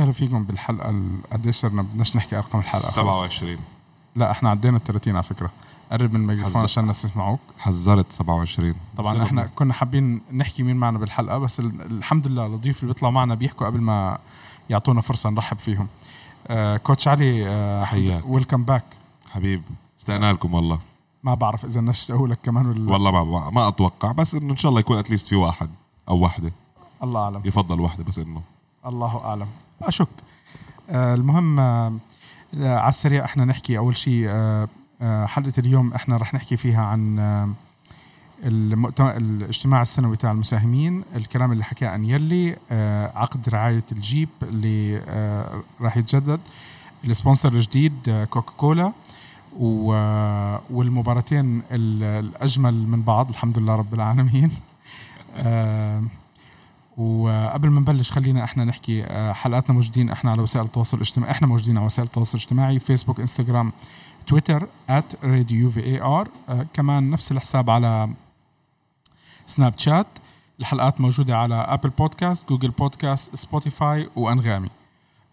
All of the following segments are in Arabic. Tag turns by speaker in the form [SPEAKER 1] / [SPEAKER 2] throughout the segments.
[SPEAKER 1] وسهلا فيكم بالحلقة ال- قديش صرنا؟ بدناش نحكي أرقام الحلقة خلص.
[SPEAKER 2] 27
[SPEAKER 1] لا إحنا عدينا ال 30 على فكرة. قرب من الميكروفون عشان الناس يسمعوك.
[SPEAKER 2] حذرت 27
[SPEAKER 1] طبعا
[SPEAKER 2] إحنا.
[SPEAKER 1] كنا حابين نحكي مين معنا بالحلقة بس ال- الحمد لله الضيوف اللي بيطلعوا معنا بيحكوا قبل ما يعطونا فرصة نرحب فيهم. آه coach علي آه
[SPEAKER 2] حياك.
[SPEAKER 1] welcome back
[SPEAKER 2] حبيب اشتقنا لكم والله.
[SPEAKER 1] ما بعرف إذا الناس اشتقوا لك كمان ولا
[SPEAKER 2] والله ما, ما, ما أتوقع بس إنه إن شاء الله يكون at least في واحد أو واحدة.
[SPEAKER 1] الله أعلم.
[SPEAKER 2] يفضل واحدة بس إنه.
[SPEAKER 1] الله أعلم. أشك. آه المهم آه على السريع إحنا نحكي أول شيء آه حلقة اليوم إحنا رح نحكي فيها عن المؤتمر الاجتماع السنوي تاع المساهمين الكلام اللي حكاه انيلي عقد رعاية الجيب اللي راح يتجدد السبونسر الجديد كوكا كولا والمباراتين ال- الأجمل من بعض الحمد لله رب العالمين. وقبل ما نبلش خلينا إحنا نحكي آه، حلقاتنا موجودين إحنا على وسائل التواصل الاجتماعي إحنا موجودين على وسائل التواصل الاجتماعي فيسبوك انستغرام تويتر @راديو في اي ار كمان نفس الحساب على سناب شات الحلقات موجودة على Apple Podcast Google Podcast Spotify وأنغامي.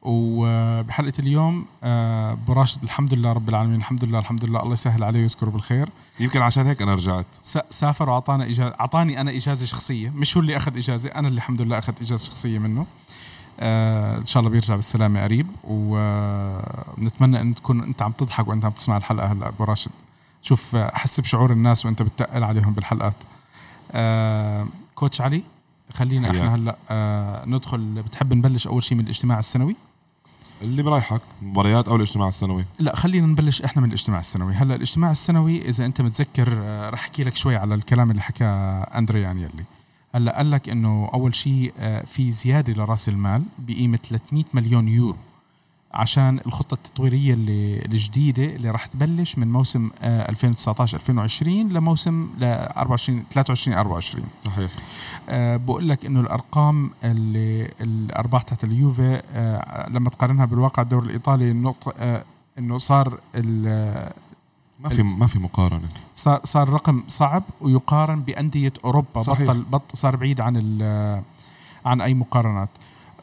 [SPEAKER 1] وبحلقة اليوم آه، أبو راشد الحمد لله رب العالمين الحمد لله الحمد لله الله يسهل عليه ويذكره بالخير.
[SPEAKER 2] يمكن عشان هيك أنا رجعت.
[SPEAKER 1] سافر وأعطانا اجازه أعطاني أنا إجازة شخصية. مش هو اللي أخذ إجازة أنا اللي الحمد لله أخذت إجازة شخصية منه. آه إن شاء الله بيرجع بالسلامة قريب. ونتمنى إن تكون أنت عم تضحك وأنت عم تسمع الحلقة هلا أبو راشد. شوف آه، حس بشعور الناس وأنت بتقل عليهم بالحلقات. آه كوتش علي خلينا. إحنا هلا آه ندخل بتحب نبلش أول شيء من الاجتماع السنوي؟
[SPEAKER 2] اللي برايحك مباريات أو الاجتماع السنوي؟
[SPEAKER 1] لا خلينا نبلش إحنا من الاجتماع السنوي. هلأ الاجتماع السنوي إذا أنت متذكر آه، رح أحكي لك شوي على الكلام اللي حكاه أندريان يلي. هلأ قال لك إنه أول شيء آه، في زيادة لرأس المال بقيمة 300 مليون يورو. عشان الخطة التطويرية اللي الجديدة اللي راح تبلش من موسم آه، 2019 2020 لموسم ل 24 23 24
[SPEAKER 2] صحيح.
[SPEAKER 1] آه، بقول لك إنه الأرقام اللي الأرباح تحت اليوفي آه، لما تقارنها بالواقع الدوري الإيطالي النقطه آه، إنه صار ال-
[SPEAKER 2] ما في ما في مقارنة.
[SPEAKER 1] صار صار رقم صعب ويقارن بأندية أوروبا.
[SPEAKER 2] صحيح.
[SPEAKER 1] بطل بط صار بعيد عن عن أي مقارنات.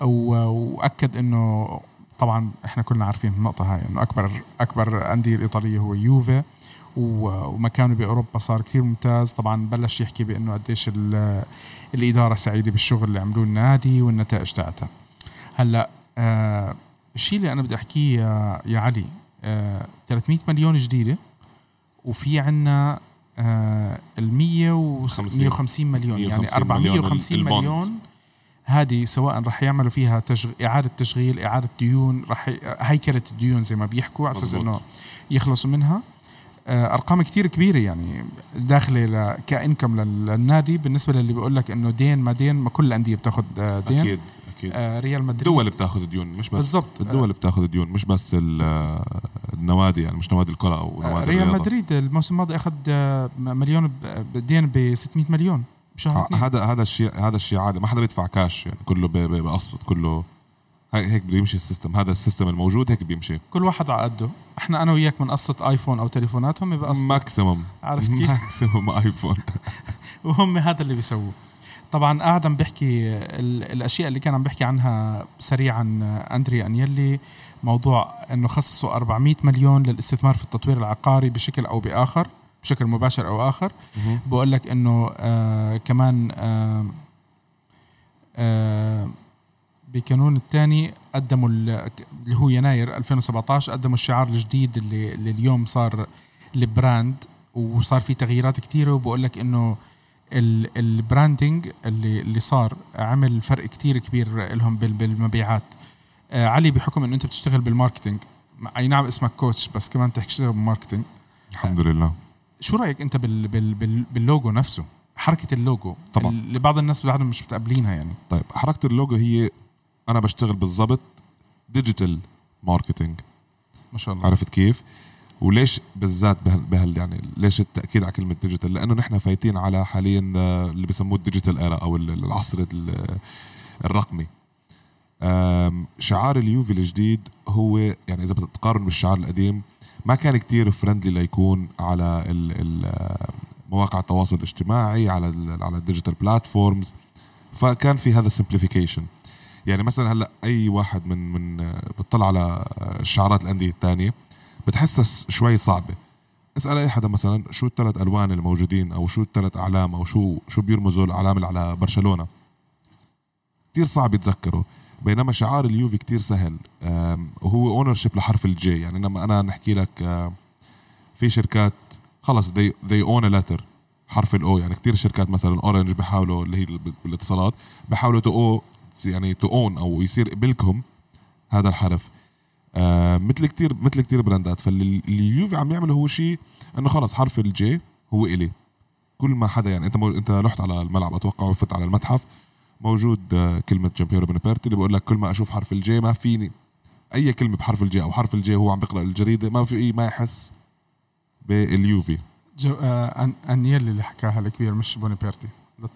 [SPEAKER 1] وأكد إنه طبعا إحنا كلنا عارفين النقطة هاي إنه أكبر أكبر أندية الإيطالية هو يوفي ومكانه بأوروبا صار كثير ممتاز. طبعا بلش يحكي بإنه قديش ال- الإدارة سعيدة بالشغل اللي عملوه النادي والنتائج تاعتها هلأ آه الشيء اللي أنا بدي أحكيه يا, يا علي آه 300 مليون جديدة وفي عنا آه ال 150 مليون يعني
[SPEAKER 2] 150
[SPEAKER 1] 450
[SPEAKER 2] مليون
[SPEAKER 1] مليون. هذه سواء رح يعملوا فيها تشغ... إعادة تشغيل إعادة ديون رح. هيكلة الديون زي ما بيحكوا على
[SPEAKER 2] أساس.
[SPEAKER 1] إنه يخلصوا منها آه، أرقام كتير كبيرة يعني داخلة ل... كإنكم لل- للنادي بالنسبة للي بيقول لك إنه دين ما دين ما كل الأندية بتاخذ آه، دين
[SPEAKER 2] أكيد أكيد
[SPEAKER 1] آه، ريال مدريد
[SPEAKER 2] الدول بتاخذ ديون مش بس
[SPEAKER 1] بالضبط.
[SPEAKER 2] الدول بتاخذ ديون مش بس ال- النوادي يعني مش نوادي الكرة أو
[SPEAKER 1] آه،
[SPEAKER 2] نوادي
[SPEAKER 1] ريال
[SPEAKER 2] الرياضة.
[SPEAKER 1] مدريد الموسم الماضي أخذ مليون بدين ب 600 مليون بشهر
[SPEAKER 2] ه-
[SPEAKER 1] اثنين
[SPEAKER 2] هذا هذا الشيء هذا الشيء عادي. ما حدا بيدفع كاش يعني. كله بقسط كله هيك هيك بده يمشي ال system. هذا ال system الموجود هيك بيمشي.
[SPEAKER 1] كل واحد على قده. إحنا أنا وياك بنقسط iPhone أو تليفوناتهم بقسط
[SPEAKER 2] maximum
[SPEAKER 1] عرفت كيف؟
[SPEAKER 2] maximum iPhone
[SPEAKER 1] وهم هذا اللي بيسووه. طبعا قاعد عم بحكي ال- الأشياء اللي كان عم بحكي عنها سريعا أندري أنيلي موضوع إنه خصصوا 400 مليون للاستثمار في التطوير العقاري بشكل أو بآخر. بشكل مباشر أو آخر. بقول لك إنه آه كمان آه آه بكانون الثاني قدموا ال- اللي هو يناير 2017 قدموا الشعار الجديد اللي, اللي اليوم صار ال brand وصار في تغييرات كثيره وبقول لك إنه ال- ال branding اللي اللي صار عمل فرق كتير كبير لهم بال- بالمبيعات. آه علي بحكم إنه أنت بتشتغل بال marketing. أي نعم اسمك coach بس كمان تشتغل بال marketing.
[SPEAKER 2] الحمد لله.
[SPEAKER 1] شو رأيك أنت بال بال بال باللوجو نفسه؟ حركة اللوجو.
[SPEAKER 2] طبعاً.
[SPEAKER 1] اللي بعض الناس بعدهم مش متقبلينها يعني.
[SPEAKER 2] طيب حركة اللوجو هي أنا بشتغل بالضبط digital marketing
[SPEAKER 1] ما شاء الله.
[SPEAKER 2] عرفت كيف؟ وليش بالذات بهال, بهال يعني ليش التأكيد على كلمة digital لأنه نحن فايتين على حاليا آه، اللي بسموه ال digital era أو ال- العصر ال- الرقمي. شعار اليوفي الجديد هو يعني إذا بتقارن بالشعار القديم ما كان كتير friendly ليكون على ال ال مواقع التواصل الاجتماعي على ال على ال digital platforms فكان في هذا ال simplification يعني مثلا هلأ أي واحد من من بتطلع على شعارات الأندية الثانية بتحسها شوي صعبة. اسأل أي حدا مثلا شو الثلاث ألوان الموجودين أو شو الثلاث أعلام أو شو شو بيرمزوا الأعلام اللي على برشلونة. كتير صعب يتذكره بينما شعار اليوفي كتير سهل. وهو ownership لحرف ال J يعني لما أنا نحكي لك في شركات خلص they, they own a letter حرف ال O يعني كتير شركات مثلا اورنج بيحاولوا اللي هي بال- بالاتصالات بيحاولوا to o- يعني to own أو يصير ملكهم هذا الحرف. مثل كتير مثل كتير brand ات. فاللي اللي اليوفي عم يعمله هو شيء إنه خلص حرف ال J هو إلي. كل ما حدا يعني أنت أنت رحت على الملعب أتوقع وفت على المتحف موجود آه كلمة جيامبييرو بونيبرتي اللي بقول لك كل ما أشوف حرف ال J ما فيني. أي كلمة بحرف ال J أو حرف ال J هو عم بيقرأ الجريدة ما في ما يحس باليوفي.
[SPEAKER 1] جو آه أن انيلي اللي حكاها الكبير مش بونيبيرتي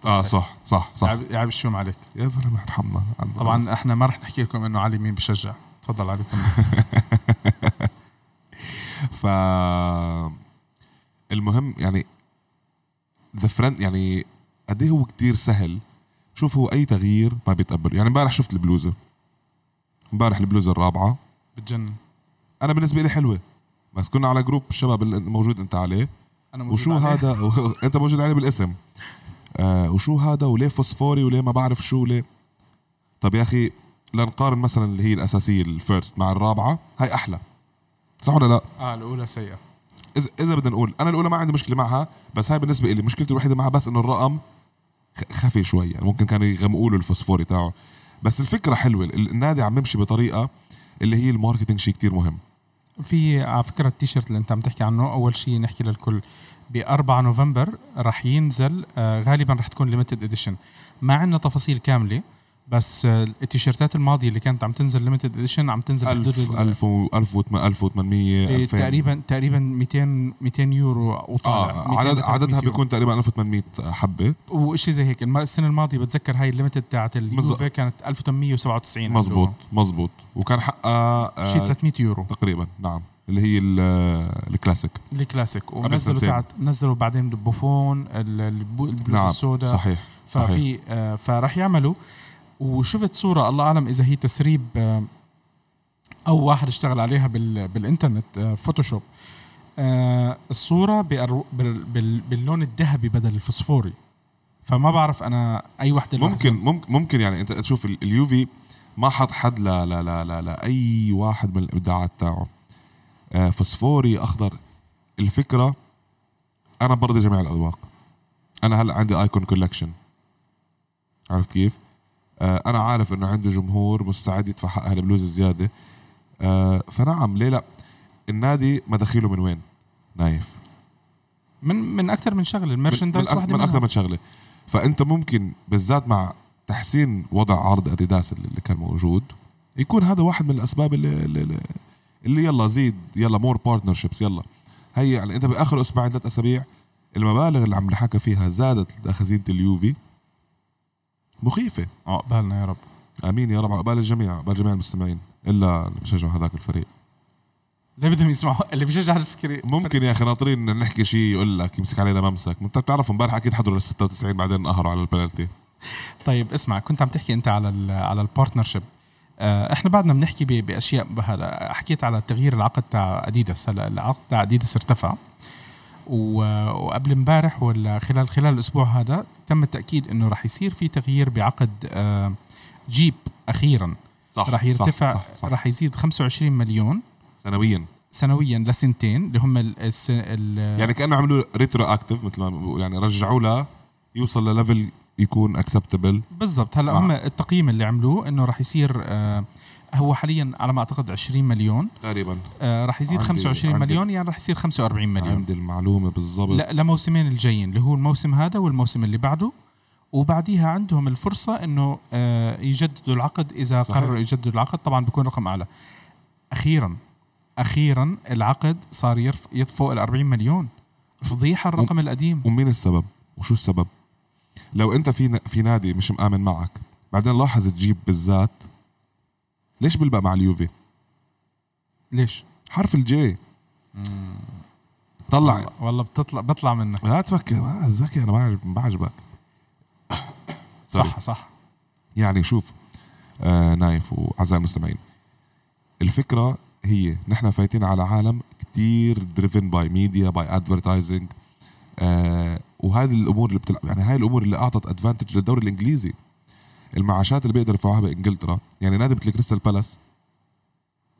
[SPEAKER 2] آه صح صح صح.
[SPEAKER 1] يعب يعب الشوم عليك.
[SPEAKER 2] يا زلمه ارحمنا
[SPEAKER 1] طبعا. إحنا ما رح نحكي لكم إنه علي مين بشجع. تفضل علي.
[SPEAKER 2] ف المهم يعني ذا فريند يعني قد إيه هو كتير سهل شوف هو أي تغيير ما بيتقبل. يعني امبارح شفت البلوزة. امبارح البلوزة الرابعة.
[SPEAKER 1] بتجنن.
[SPEAKER 2] أنا بالنسبة لي حلوة. بس كنا على جروب الشباب اللي موجود أنت عليه.
[SPEAKER 1] أنا موجود
[SPEAKER 2] وشو
[SPEAKER 1] عليه.
[SPEAKER 2] هذا؟ أنت موجود عليه بالاسم. آه وشو هذا؟ وليه فوسفوري؟ وليه ما بعرف شو؟ ليه؟ طب يا أخي لنقارن مثلا اللي هي الأساسية ال first مع الرابعة. هاي أحلى. صح ولا لا؟
[SPEAKER 1] آه الأولى سيئة.
[SPEAKER 2] إذا إذا بدنا نقول أنا الأولى ما عندي مشكلة معها بس هاي بالنسبة لي مشكلتي الوحيدة معها بس إنه الرقم خفي شوي يعني ممكن كانوا يغمقوا له الفوسفوري تاعه. بس الفكرة حلوة ال- النادي عم يمشي بطريقة اللي هي ال marketing شيء كتير مهم.
[SPEAKER 1] في على فكرة التيشيرت اللي انت عم تحكي عنه أول شيء نحكي للكل ب 4 نوفمبر رح ينزل آه غالبا رح تكون limited edition ما عندنا تفاصيل كاملة بس التيشيرتات الماضية اللي كانت عم تنزل limited edition عم تنزل
[SPEAKER 2] 1000
[SPEAKER 1] بحدود ال-
[SPEAKER 2] 1000 و 1800
[SPEAKER 1] إيه،
[SPEAKER 2] 2000
[SPEAKER 1] تقريبا تقريبا 200 200 يورو وطالع.
[SPEAKER 2] آه
[SPEAKER 1] 200
[SPEAKER 2] عدد
[SPEAKER 1] 300
[SPEAKER 2] عددها
[SPEAKER 1] يورو.
[SPEAKER 2] بيكون تقريبا 1800 حبة.
[SPEAKER 1] وشيء زي هيك السنة الماضية بتذكر هاي ال limited
[SPEAKER 2] تاعت.
[SPEAKER 1] اليوفي كانت 1897
[SPEAKER 2] مزبوط مزبوط. وكان حقها آه،
[SPEAKER 1] شيء 300 يورو.
[SPEAKER 2] تقريبا نعم. اللي هي ال- ال
[SPEAKER 1] classic. ال
[SPEAKER 2] classic. ونزلوا.
[SPEAKER 1] تاعت نزلوا بعدين بوفون ال- البو- البلوز
[SPEAKER 2] نعم
[SPEAKER 1] السوداء.
[SPEAKER 2] صحيح صحيح.
[SPEAKER 1] ففي آه فراح يعملوا. وشفت صورة الله أعلم إذا هي تسريب آه أو واحد اشتغل عليها بال بالإنترنت آه فوتوشوب آه بال بال باللون الذهبي بدل الفسفوري فما بعرف أنا أي وحده
[SPEAKER 2] ممكن ممكن ممكن يعني أنت تشوف ال- اليوفي ما حط حد لا لا لا لا, لا أي واحد من الإبداعات تاعه. آه، فوسفوري أخضر. الفكرة أنا برضي جميع الأذواق. أنا هلأ عندي icon collection عرفت كيف؟ آه، أنا عارف إنه عنده جمهور مستعد يدفع حق هالبلوز زيادة. آه، فنعم ليه لا؟ النادي مداخيله من وين؟ نايف.
[SPEAKER 1] من من أكثر من شغلة
[SPEAKER 2] من,
[SPEAKER 1] واحدة
[SPEAKER 2] من
[SPEAKER 1] أكثر
[SPEAKER 2] من شغلة. فأنت ممكن بالذات مع تحسين وضع عرض أديداس اللي اللي كان موجود يكون هذا واحد من الأسباب اللي اللي, اللي يلا زيد يلا more partnerships يلا. هي يعني أنت بآخر أسبوعين ثلاث أسابيع المبالغ اللي عم نحكى فيها زادت لخزينه اليوفي مخيفة.
[SPEAKER 1] عقبالنا يا رب.
[SPEAKER 2] آمين يا رب. عقبال الجميع عقبال جميع المستمعين. إلا اللي بشجعوا هذاك الفريق.
[SPEAKER 1] ليه بدهم يسمعوا. اللي بيشجع الفكري
[SPEAKER 2] ممكن يا أخي ناطرين نحكي شيء يقول لك يمسك علينا ممسك. أنت بتعرف امبارح أكيد حضروا لل 96 بعدين قهروا على البنالتي.
[SPEAKER 1] طيب اسمع كنت عم تحكي أنت على ال على البارتنرشيب آه، إحنا بعدنا بنحكي بأشياء بهذا. حكيت على تغيير العقد تاع أديداس. هلا العقد تاع أديداس ارتفع. وقبل امبارح ولا خلال خلال الأسبوع هذا تم التأكيد إنه راح يصير في تغيير بعقد آه، جيب أخيرا
[SPEAKER 2] صح
[SPEAKER 1] راح يرتفع
[SPEAKER 2] صح صح صح.
[SPEAKER 1] راح يزيد 25 مليون
[SPEAKER 2] سنويا
[SPEAKER 1] سنويا لسنتين اللي هم ال الس- ال
[SPEAKER 2] يعني كأنه عملوا retroactive مثل ما بقول، يعني رجعوا له يوصل ل level يكون acceptable
[SPEAKER 1] بالضبط هلا. هم التقييم اللي عملوه إنه راح يصير آه، هو حاليا على ما أعتقد 20 مليون.
[SPEAKER 2] تقريبا.
[SPEAKER 1] آه راح يزيد
[SPEAKER 2] عندي-
[SPEAKER 1] 25
[SPEAKER 2] عندي-
[SPEAKER 1] مليون يعني راح يصير 45 مليون.
[SPEAKER 2] عندي المعلومة بالضبط.
[SPEAKER 1] لا لموسمين الجايين اللي هو الموسم هذا والموسم اللي بعده. وبعديها عندهم الفرصة إنه آه يجددوا العقد. إذا
[SPEAKER 2] صحيح.
[SPEAKER 1] قرروا يجددوا العقد طبعا بيكون رقم أعلى. أخيرا أخيرا العقد صار يرف يط- فوق ال 40 مليون. فضيحة الرقم القديم.
[SPEAKER 2] ومين السبب؟ وشو السبب؟ لو أنت في في نادي مش مآمن معك بعدين لاحظ تجيب بالذات ليش بلبق مع اليوفي؟
[SPEAKER 1] ليش؟
[SPEAKER 2] حرف الجي. طلع.
[SPEAKER 1] والله- بتطلع بطلع منك.
[SPEAKER 2] لا تفكر آه ذكي أنا ما عجب- ما بعجبك.
[SPEAKER 1] صح صح.
[SPEAKER 2] يعني شوف آه نايف وأعزائي المستمعين. الفكرة هي نحن فايتين على عالم كتير driven by media by advertising وهذه الأمور اللي بتلعب يعني هاي الأمور اللي أعطت advantage للدوري الإنجليزي. المعاشات اللي بيقدر يدفعوها بإنجلترا. يعني نادي مثل كريستال بالاس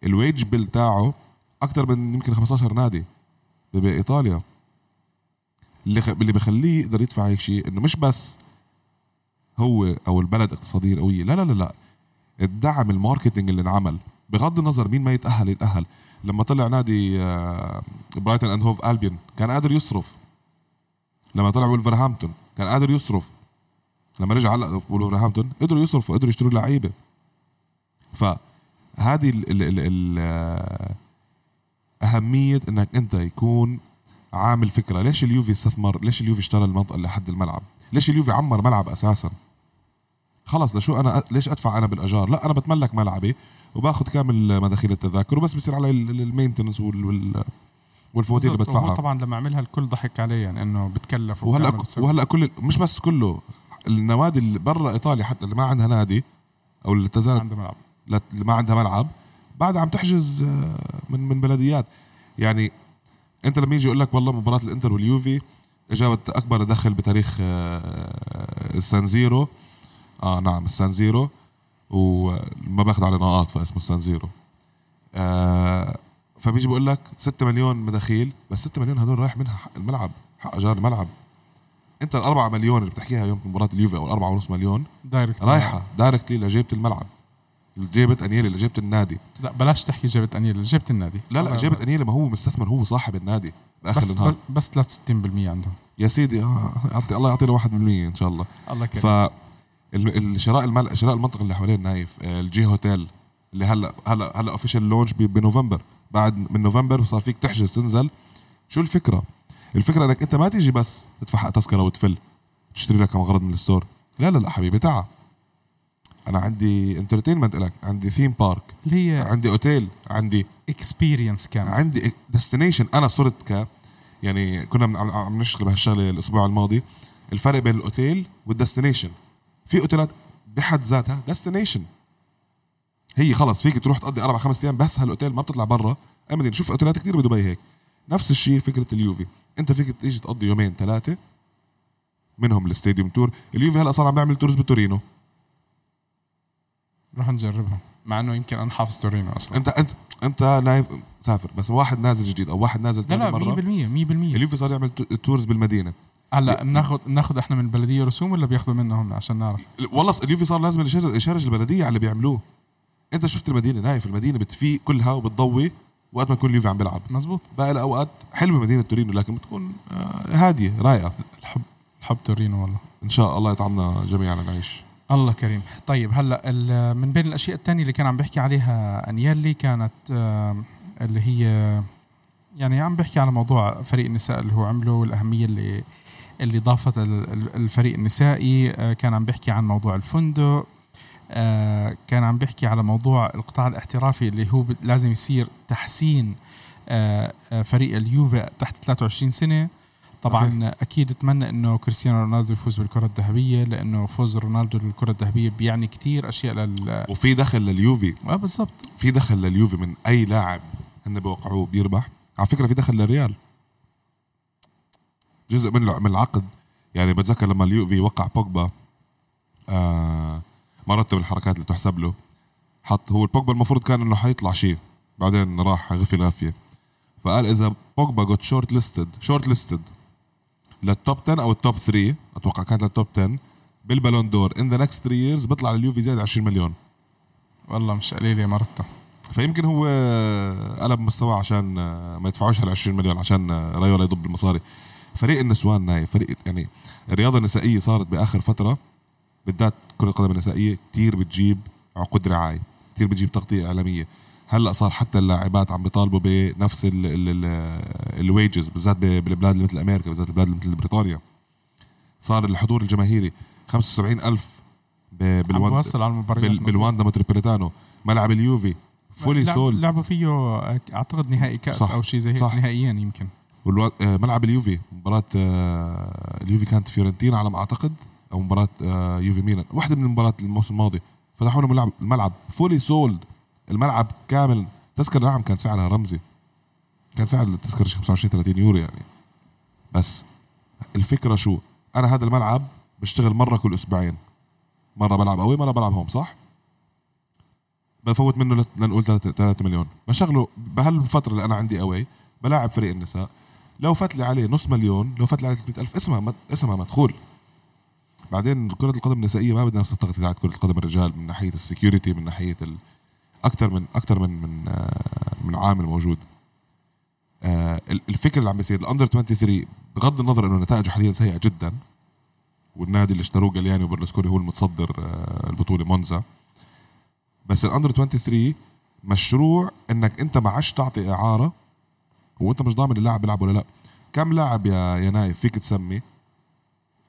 [SPEAKER 2] ال wage bill تاعه أكثر من يمكن 15 نادي بايطاليا اللي خ... اللي بخليه يقدر يدفع هيك شيء إنه مش بس هو أو البلد اقتصاديا قوية لا لا لا لا. الدعم ال marketing اللي انعمل بغض النظر مين ما يتأهل يتأهل. لما طلع نادي آه، برايتون أند هوف ألبيون كان قادر يصرف. لما طلع ولفرهامبتون كان قادر يصرف. لما رجع هلا ولفرهامبتون قدروا يصرفوا قدروا يشتروا لعيبة. فهذه ال ال ال ال أهمية إنك أنت يكون عامل فكرة. ليش اليوفي استثمر؟ ليش اليوفي اشترى المنطقة اللي حد الملعب؟ ليش اليوفي عمر ملعب أساسا؟ خلص لشو أنا ليش أدفع أنا بالأجار؟ لا أنا بتملك ملعبي وباخذ كامل مداخيل التذاكر وبس بصير علي ال maintenance وال والفواتير اللي بدفعها.
[SPEAKER 1] طبعا لما عملها الكل ضحك عليه يعني إنه بتكلف
[SPEAKER 2] وهلأ وهلأ كل مش بس كله. النوادي اللي برا إيطاليا حتى اللي ما عندها نادي أو اللي تزالت
[SPEAKER 1] عندها ملعب.
[SPEAKER 2] اللي ما عندها ملعب بعد عم تحجز آه، من من بلديات. يعني انت لما يجي يقول لك والله مباراة الإنتر واليوفي جابت أكبر دخل بتاريخ آه، السان سيرو آه نعم السان سيرو وما باخذ على نقاط فاسمه السان سيرو آه فبيجي بقول لك 6 مليون مداخيل بس 6 مليون هدول رايح منها حق الملعب حق إيجار الملعب. انت ال 4 مليون اللي بتحكيها يوم مباراة اليوفي أو 4 ونص مليون
[SPEAKER 1] direct
[SPEAKER 2] رايحة directly لجيبة الملعب. جيبة أنيلي لجيبة النادي.
[SPEAKER 1] لا بلاش تحكي جيبة أنيلي جيبه النادي.
[SPEAKER 2] لا لا جيبة أنيلي ما هو مستثمر هو صاحب النادي بآخر
[SPEAKER 1] بس
[SPEAKER 2] النهار.
[SPEAKER 1] بس, بس 63% عندهم.
[SPEAKER 2] يا سيدي آه، يعطي الله يعطينا 1% إن شاء الله.
[SPEAKER 1] الله كريم
[SPEAKER 2] ف ال- الشراء المل... شراء المنطقة اللي حوالين نايف آه، ال J Hotel اللي هلا هلا هلا official launch بنوفمبر. بعد من نوفمبر صار فيك تحجز تنزل. شو الفكرة؟ الفكرة إنك أنت ما تيجي بس تدفع حق تذكرة وتفل تشتري لك كم غرض من ال store. لا لا لا حبيبي تعا أنا عندي entertainment لك عندي theme park
[SPEAKER 1] اللي هي
[SPEAKER 2] عندي اوتيل عندي
[SPEAKER 1] experience كان.
[SPEAKER 2] عندي destination أنا صرت ك يعني كنا عم- نشتغل بهالشغلة الأسبوع الماضي. الفرق بين ال hotel وال destination في أوتيلات بحد ذاتها destination هي خلص فيك تروح تقضي أربع خمس أيام بس هالأوتيل ما بتطلع برا. ابدا شوف أوتيلات كثير بدبي هيك. نفس الشيء فكرة اليوفي. انت فيك تيجي تقضي يومين ثلاثة منهم ال stadium tour. اليوفي هلأ صار عم بيعمل tours بتورينو.
[SPEAKER 1] نروح نجربها مع إنه يمكن أنا حافظ تورينو أصلا.
[SPEAKER 2] انت انت انت نايف سافر بس واحد نازل جديد أو واحد نازل
[SPEAKER 1] لا
[SPEAKER 2] ثاني
[SPEAKER 1] لا 100%
[SPEAKER 2] مرة.
[SPEAKER 1] 100%
[SPEAKER 2] اليوفي صار يعمل tou- tours بالمدينة.
[SPEAKER 1] هلأ بناخذ بناخذ إحنا من البلديه رسوم ولا بياخذوا منا هم عشان نعرف؟
[SPEAKER 2] والله اليوفي صار لازم يشارج البلدية على اللي بيعملوه. انت شفت المدينة نايف المدينة بتفيق كلها وبتضوي. وقت ما يكون اليوفي عم بيلعب.
[SPEAKER 1] مزبوط.
[SPEAKER 2] باقي الأوقات حلوة مدينة تورينو لكن بتكون آه، هادية رايقة.
[SPEAKER 1] الحب الحب تورينو والله.
[SPEAKER 2] إن شاء الله يطعمنا جميعا نعيش
[SPEAKER 1] الله كريم. طيب هلأ من بين الأشياء الثانية اللي كان عم بيحكي عليها انيلي كانت آم، اللي هي يعني عم بيحكي على موضوع فريق النساء اللي هو عمله والأهمية اللي اللي ضافت ال- ال- الفريق النسائي. آه، كان عم بيحكي عن موضوع الفندق. آه، كان عم بيحكي على موضوع القطاع الاحترافي اللي هو لازم يصير تحسين آه، آه، فريق اليوفي تحت 23 سنة. طبعا
[SPEAKER 2] صحيح.
[SPEAKER 1] أكيد أتمنى إنه كريستيانو رونالدو يفوز بالكرة الذهبية لأنه فوز رونالدو بالكرة الذهبية بيعني كتير أشياء لل
[SPEAKER 2] وفي دخل لليوفي.
[SPEAKER 1] آه بالضبط.
[SPEAKER 2] في دخل لليوفي من أي لاعب هن بوقعوه بيربح؟ على فكرة في دخل للريال. جزء من من العقد. يعني بتذكر لما اليوفي وقع بوجبا آه ما رتب الحركات اللي تحسب له. حط هو البوجبا المفروض كان إنه حيطلع شيء. بعدين راح غفي غافيه فقال إذا بوجبا got short listed short listed لل top 10 أو ال top 3 أتوقع كانت لل top 10 بالبالون دور in the next 3 years بيطلع لليوفي زائد 20 مليون.
[SPEAKER 1] والله مش قليله مرته
[SPEAKER 2] فيمكن هو قلب مستواه عشان ما يدفعوش هال 20 مليون عشان رايولا يضب المصاري. فريق النسوان ناي فريق يعني الرياضة النسائية صارت بآخر فترة. بالذات كرة القدم النسائية كتير بتجيب عقود رعاية كتير بتجيب تغطية إعلامية. هلأ صار حتى اللاعبات عم بيطالبوا بنفس الويجز بالذات بالبلاد اللي مثل أمريكا بالذات البلاد اللي مثل بريطانيا. صار الحضور الجماهيري 75 ألف بالوان-
[SPEAKER 1] بوصل على المباريات
[SPEAKER 2] بال-. بالواندا متروبوليتانو. ملعب اليوفي fully
[SPEAKER 1] لعب-
[SPEAKER 2] sold.
[SPEAKER 1] لعبوا فيه أعتقد نهائي كأس
[SPEAKER 2] صح،
[SPEAKER 1] أو شيء زي هيك. نهائيا يمكن.
[SPEAKER 2] والو... آه، ملعب اليوفي مباراة آه، اليوفي كانت فيورنتينا على ما أعتقد. أو مباراة آه، يوفي ميلان. واحدة من المباريات الموسم الماضي. فتحوا لهم الملعب. الملعب fully sold. الملعب كامل. تذكرة نعم كان سعرها رمزي. كان سعر التذكرة شي 25 30 يورو يعني. بس الفكرة شو؟ أنا هذا الملعب بشتغل مرة كل أسبوعين. مرة بلعب away مرة بلعب home صح؟ بفوت منه لنقول 3 مليون. بشغله بهالفترة اللي أنا عندي away بلاعب فريق النساء. لو فات لي عليه نص مليون لو فات لي عليه 300 ألف اسمها اسمها مدخول. بعدين كرة القدم النسائية ما بدنا نفس الضغط كرة القدم الرجال من ناحية ال security من ناحية ال... أكثر من أكثر من من آه، من عامل موجود. آه، ال- الفكر اللي عم بيصير ال under 23 بغض النظر إنه نتائجه حاليا سيئة جدا والنادي اللي اشتروه جالياني وبرلسكوني هو المتصدر آه، البطولة مونزا. بس ال under 23 مشروع إنك أنت ما عادش تعطي إعارة وأنت مش ضامن اللاعب بيلعب ولا لا. كم لاعب يا يا نايف فيك تسمي؟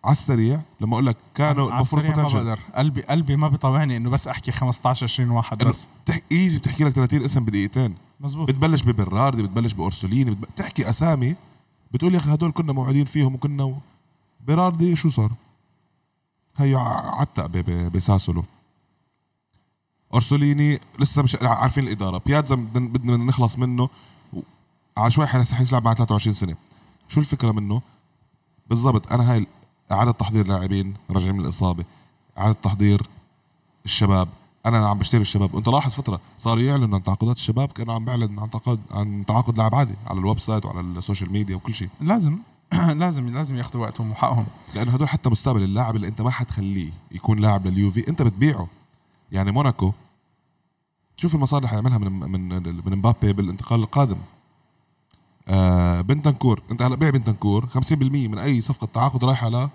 [SPEAKER 2] على السريع لما أقول لك كانوا المفروض
[SPEAKER 1] ما. بقدر قلبي قلبي ما بيطوعني إنه بس أحكي 15 20 واحد بس
[SPEAKER 2] بتحكي ايزي بتحكي لك 30 اسم بدقيقتين
[SPEAKER 1] مزبوط
[SPEAKER 2] بتبلش ببراردي بتبلش بأورسوليني. بتحكي أسامي بتقول يا أخي هدول كنا موعدين فيهم وكنا و... براردي شو صار؟ هي عتق بساسولو أورسوليني لسه مش عارفين الإدارة بيازا بدنا نخلص منه. على شوي حيلعب مع 23 سنة شو الفكرة منه؟ بالضبط أنا هاي إعادة تحضير لاعبين راجعين من الإصابة إعادة تحضير الشباب. أنا عم بشتري الشباب. انت لاحظ فترة صاروا يعلنوا عن تعاقدات الشباب كانوا عم بيعلن عن تعاقد عن تعاقد لاعب عادي على ال website وعلى ال social media وكل شيء.
[SPEAKER 1] لازم. لازم لازم ياخذوا وقتهم وحقهم.
[SPEAKER 2] لأنه هدول حتى مستقبل اللاعب اللي أنت ما حتخليه يكون لاعب لليوفي أنت بتبيعه. يعني موناكو شوف المصاري اللي حيعملها من من من مبابي بالانتقال القادم. آه بنتنكور. انت هلا بيع بنتنكور. 50% من أي صفقة تعاقد رايحة ل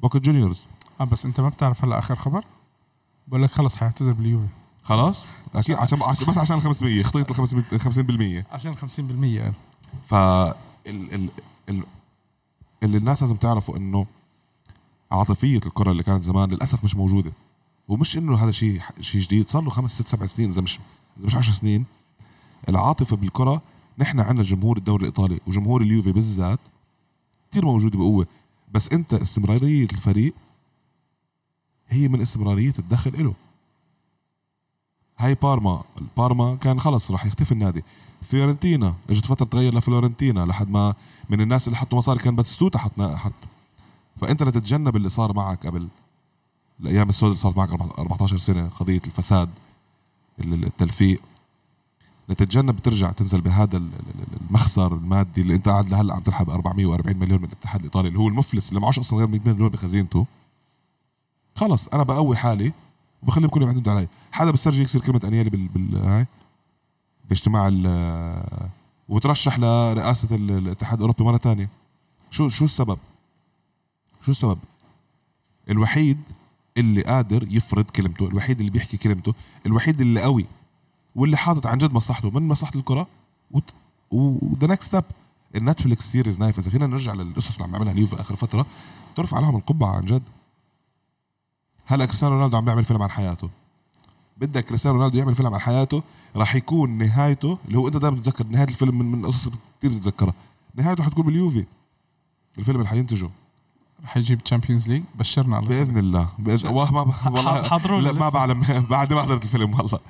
[SPEAKER 2] بوكا جونيورز
[SPEAKER 1] آه بس انت ما بتعرف هلا آخر خبر؟ بقول لك خلص حيعتذر باليوفي.
[SPEAKER 2] خلاص؟ أكيد عشان بس عشان ال 500 خطيط ال 500 50%
[SPEAKER 1] عشان 50% قال
[SPEAKER 2] ف ال ال ال اللي الناس لازم تعرفوا إنه عاطفية الكرة اللي كانت زمان للأسف مش موجودة. ومش إنه هذا شيء شيء جديد. صار له خمس ست سبع سنين إذا مش إذا مش 10 سنين العاطفة بالكرة نحن عندنا جمهور الدوري الإيطالي وجمهور اليوفي بالذات كثير موجوده بقوة. بس أنت استمرارية الفريق هي من استمرارية الدخل له هاي بارما البارما كان خلص راح يختفي النادي. فيورنتينا إجت فترة تغير لفلورنتينا لحد ما من الناس اللي حطوا مصاري كان باتستوتا حط حط. فأنت لتتجنب اللي صار معك قبل الأيام السوداء اللي صارت معك 14 سنة قضية الفساد ال- التلفيق. لتتجنب ترجع تنزل بهذا ال- ال- المخسر المادي اللي انت قاعد لهلا عم تلحق ب 440 مليون من الاتحاد الإيطالي اللي هو المفلس اللي معوش أصلا غير 100 مليون بخزينته. خلص أنا بقوي حالي وبخليهم كلهم يعتمدوا علي. حدا بيسترجي يكسر كلمة انيلي بال, بال... هاي؟ باجتماع ال وترشح لرئاسة ال- الاتحاد الأوروبي مرة ثانية شو شو السبب؟ شو السبب؟ الوحيد اللي قادر يفرض كلمته، الوحيد اللي بيحكي كلمته، الوحيد اللي قوي. واللي حاطط عن جد مصلحته من مصلحة الكرة؟ و the next step ال Netflix series نايف. إذا فينا نرجع للقصص اللي عم يعملها اليوفي آخر فترة ترفع لهم القبعة عن جد. هلا كريستيانو رونالدو عم بيعمل فيلم عن حياته. بدك كريستيانو رونالدو يعمل فيلم عن حياته راح يكون نهايته اللي هو انت دائما تتذكر نهاية الفيلم من من قصص كثير تتذكرها نهايته حتكون باليوفي. الفيلم اللي حينتجه.
[SPEAKER 1] رح يجيب Champions League بشرنا الله
[SPEAKER 2] بإذن الله. باذن والله ما والله
[SPEAKER 1] حضروا
[SPEAKER 2] لا
[SPEAKER 1] له
[SPEAKER 2] ما
[SPEAKER 1] لسه.
[SPEAKER 2] بعلم بعد ما حضرت الفيلم والله.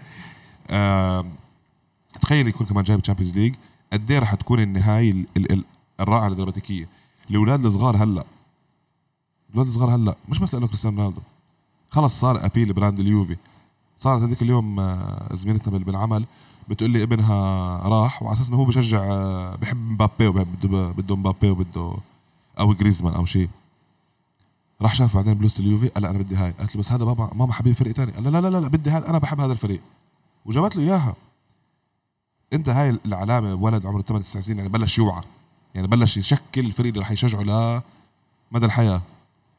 [SPEAKER 2] تخيل يكون كمان جايب Champions League قد إيه رح تكون النهاية ال- ال- ال- الرائعة الدراماتيكيه الاولاد الصغار هلأ. الاولاد الصغار هلأ. مش بس لأنه كريستيانو رونالدو. خلص صار a big brand اليوفي. صارت هذيك اليوم آه، زميلتنا بال- بالعمل بتقول لي ابنها راح وعلى أساس إنه هو بشجع آه، بحب مبابي وبده بده مبابي وبده أو جريزمان أو شيء. راح شاف بعدين بلوس اليوفي قال أنا بدي هاي. قالت له بس هذا بابا ماما حبيبي فريق تاني. قال لا لا لا بدي هذا أنا بحب هذا الفريق. وجابت له إياها. أنت هاي العلامة ولد عمره 8 9 سنين يعني بلش يوعى يعني بلش يشكل الفريق اللي رح يشجعه لمدى الحياة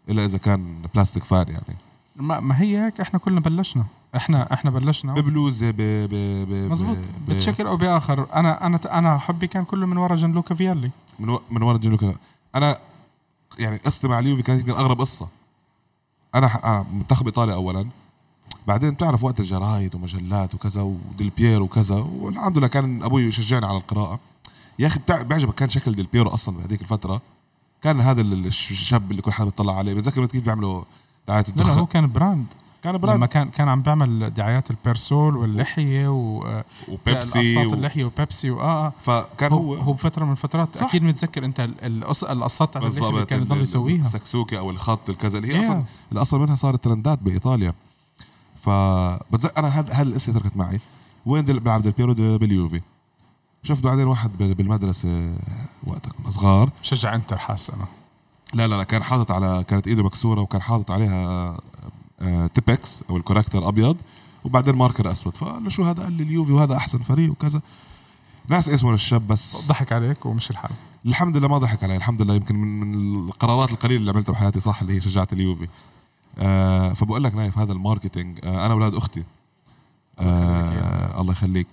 [SPEAKER 2] إلا إذا كان بلاستيك فان يعني.
[SPEAKER 1] ما, ما هي هيك إحنا كلنا بلشنا. إحنا إحنا بلشنا.
[SPEAKER 2] ببلوزة ب ب ب
[SPEAKER 1] مزبوط.
[SPEAKER 2] ب-
[SPEAKER 1] بشكل أو بآخر. أنا أنا أنا حبي كان كله من ورا جنلوكا فيالي.
[SPEAKER 2] من و... من ورا جنوكا أنا يعني قصتي مع اليوفي كانت يمكن أغرب قصة. أنا ح... منتخب إيطاليا اولا. بعدين بتعرف وقت الجرايد ومجلات وكذا وديل بييرو وكذا والحمد لله كان أبوي يشجعني على القراءة. يا أخي بيعجبك كان شكل ديل بييرو أصلا بهذيك الفترة. كان هذا ال- الش- الشاب اللي كل حدا بيطلع عليه. بتذكر كيف بيعملوا دعاية
[SPEAKER 1] لا لا
[SPEAKER 2] الدخان
[SPEAKER 1] هو كان brand.
[SPEAKER 2] كان
[SPEAKER 1] لما
[SPEAKER 2] brand
[SPEAKER 1] كان كان عم بيعمل دعايات البيرسول واللحية و
[SPEAKER 2] وبيبسي
[SPEAKER 1] قصات
[SPEAKER 2] و...
[SPEAKER 1] اللحية وبيبسي واه آه
[SPEAKER 2] فكان
[SPEAKER 1] هو
[SPEAKER 2] هو.
[SPEAKER 1] بفترة من الفترات
[SPEAKER 2] صح.
[SPEAKER 1] أكيد متذكر أنت ال- القص- القصات تاعت اللحية اللي كان يضل يسويها.
[SPEAKER 2] السكسوكي أو الخط الكذا اللي هي
[SPEAKER 1] Yeah.
[SPEAKER 2] أصلا اللي أصلا منها صارت trendات بإيطاليا. ف بتذكر أنا هذا هذا القصة تركت معي. وين دل... بلعب ديل بيرو دي باليوفي شفت بعدين واحد بال- بالمدرسة وقتها كنا صغار
[SPEAKER 1] بشجع إنتر حاس أنا.
[SPEAKER 2] لا لا لا كان حاطط على كانت إيده مكسورة وكان حاطط عليها آه، Tipp-Ex أو ال corrector أبيض وبعدين marker أسود. فقال له شو هذا؟ قال لي اليوفي وهذا أحسن فريق وكذا. ناس اسمه للشاب بس.
[SPEAKER 1] ضحك عليك ومش الحال
[SPEAKER 2] الحمد لله ما ضحك علي. الحمد لله يمكن من, من القرارات القليلة اللي عملتها بحياتي صح اللي هي شجعت اليوفي. آه فبقول لك نايف هذا ال marketing آه أنا أولاد أختي. آه الله يخليك.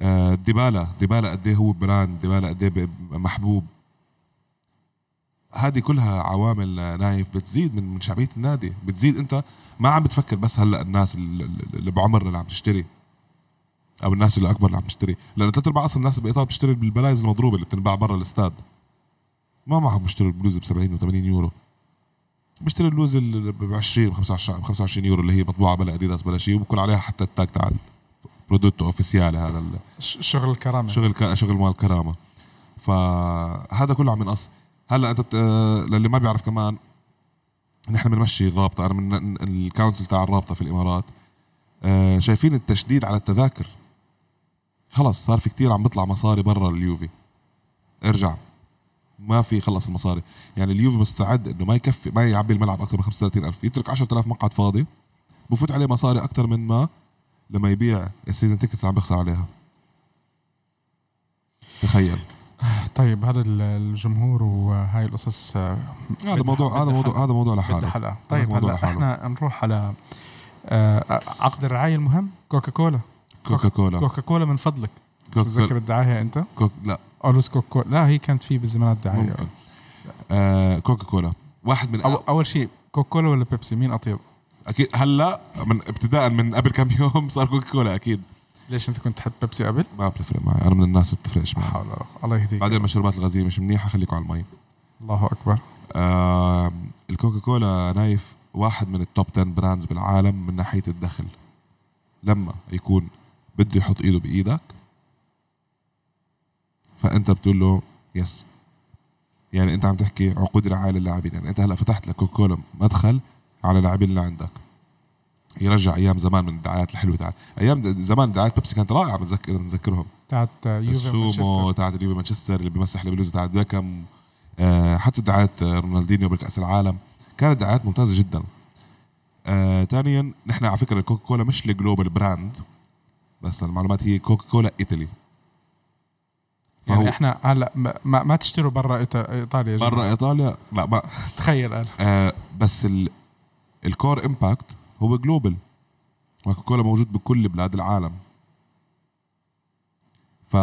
[SPEAKER 2] آه ديبالا ديبالا قد إيه هو brand ديبالا قد إيه محبوب. هذه كلها عوامل آه، نايف بتزيد من من شعبية النادي. بتزيد أنت ما عم بتفكر بس هلأ الناس اللي اللي بعمرنا اللي عم تشتري أو الناس اللي أكبر اللي عم تشتري. لأنه ثلاث أرباع أصلا الناس اللي بايطاليا بتشتري بالبلايز المضروبة اللي بتنباع برا الاستاد. ما معهم بيشتروا البلوزه ب 70 و80 يورو. بيشتري البلوزه اللي ب 20 25 25 يورو اللي هي مطبوعة بلا أديداس بلا شيء وبكون عليها حتى التاج تاع prodotto ufficiale هذا
[SPEAKER 1] شغل الكرامة.
[SPEAKER 2] شغل ك... شغل مال كرامة. فهذا كله عم ينقص. هلا أنت بت... للي ما بيعرف كمان نحن بنمشي الرابطه أنا من ال council تاع الرابطة في الإمارات. آه، شايفين التشديد على التذاكر. خلص صار في كتير عم بيطلع مصاري برا اليوفي. ارجع. ما في خلص المصاري. يعني اليوفي مستعد إنه ما يكفي ما يعبي الملعب أكثر من 35 ألف. يترك 10000 مقعد فاضي. بفوت عليه مصاري أكثر من ما لما يبيع ال season tickets اللي عم بيخسر عليها. تخيل.
[SPEAKER 1] طيب هذا ال- الجمهور وهاي القصص آه،
[SPEAKER 2] هذا موضوع هذا موضوع. هذا موضوع لحاله.
[SPEAKER 1] حلقه طيب هلا. إحنا نروح على آه، عقد الرعاية المهم؟ كوكا كولا
[SPEAKER 2] كوكا كولا
[SPEAKER 1] كوكا كولا من فضلك تذكر الدعاية أنت؟
[SPEAKER 2] كوك لا.
[SPEAKER 1] always كوكا كولا لا هي كانت في بالزمانات دعايه
[SPEAKER 2] آه كوكا كولا واحد من
[SPEAKER 1] أو أول شيء كوكا كولا ولا بيبسي؟ مين أطيب؟
[SPEAKER 2] أكيد. هلا من ابتداء من قبل كم يوم صار كوكا كولا أكيد.
[SPEAKER 1] ليش أنت كنت تحب بيبسي قبل؟
[SPEAKER 2] ما بتفرق معي. أنا من الناس اللي بتفرقش معي.
[SPEAKER 1] الله يهديك.
[SPEAKER 2] بعدين المشروبات الغازية مش منيحة خليكم على المي.
[SPEAKER 1] الله أكبر.
[SPEAKER 2] آه الكوكا كولا نايف واحد من ال top 10 brands بالعالم من ناحية الدخل. لما يكون بده يحط إيده بإيدك فأنت بتقول له yes يعني أنت عم تحكي عقود رعايه للاعبين يعني أنت هلا فتحت لكوكا كولا مدخل على اللاعبين اللي عندك. يرجع أيام زمان من الدعايات الحلوة تاعت أيام زمان دعايات بيبسي كانت رائعة بتذكر بنذكرهم.
[SPEAKER 1] تاعت يوفي
[SPEAKER 2] السومو
[SPEAKER 1] مانشستر.
[SPEAKER 2] تاعت اليوفي مانشستر اللي بيمسح البلوزه تاعت بيكم آه حتى دعايات رونالدينيو بالكاس العالم. كانت دعايات ممتازة جدا. آه ثانيا نحن على فكرة الكوكا كولا مش ال global brand بس المعلومات هي كوكا كولا إيطالي. فهو
[SPEAKER 1] يعني إحنا هلا ما, ما, تشتروا برا إيطاليا.
[SPEAKER 2] برا إيطاليا؟ لا ما
[SPEAKER 1] تخيل أنا.
[SPEAKER 2] آه بس ال ال core impact هو global كوكا كولا موجود بكل بلاد العالم. ف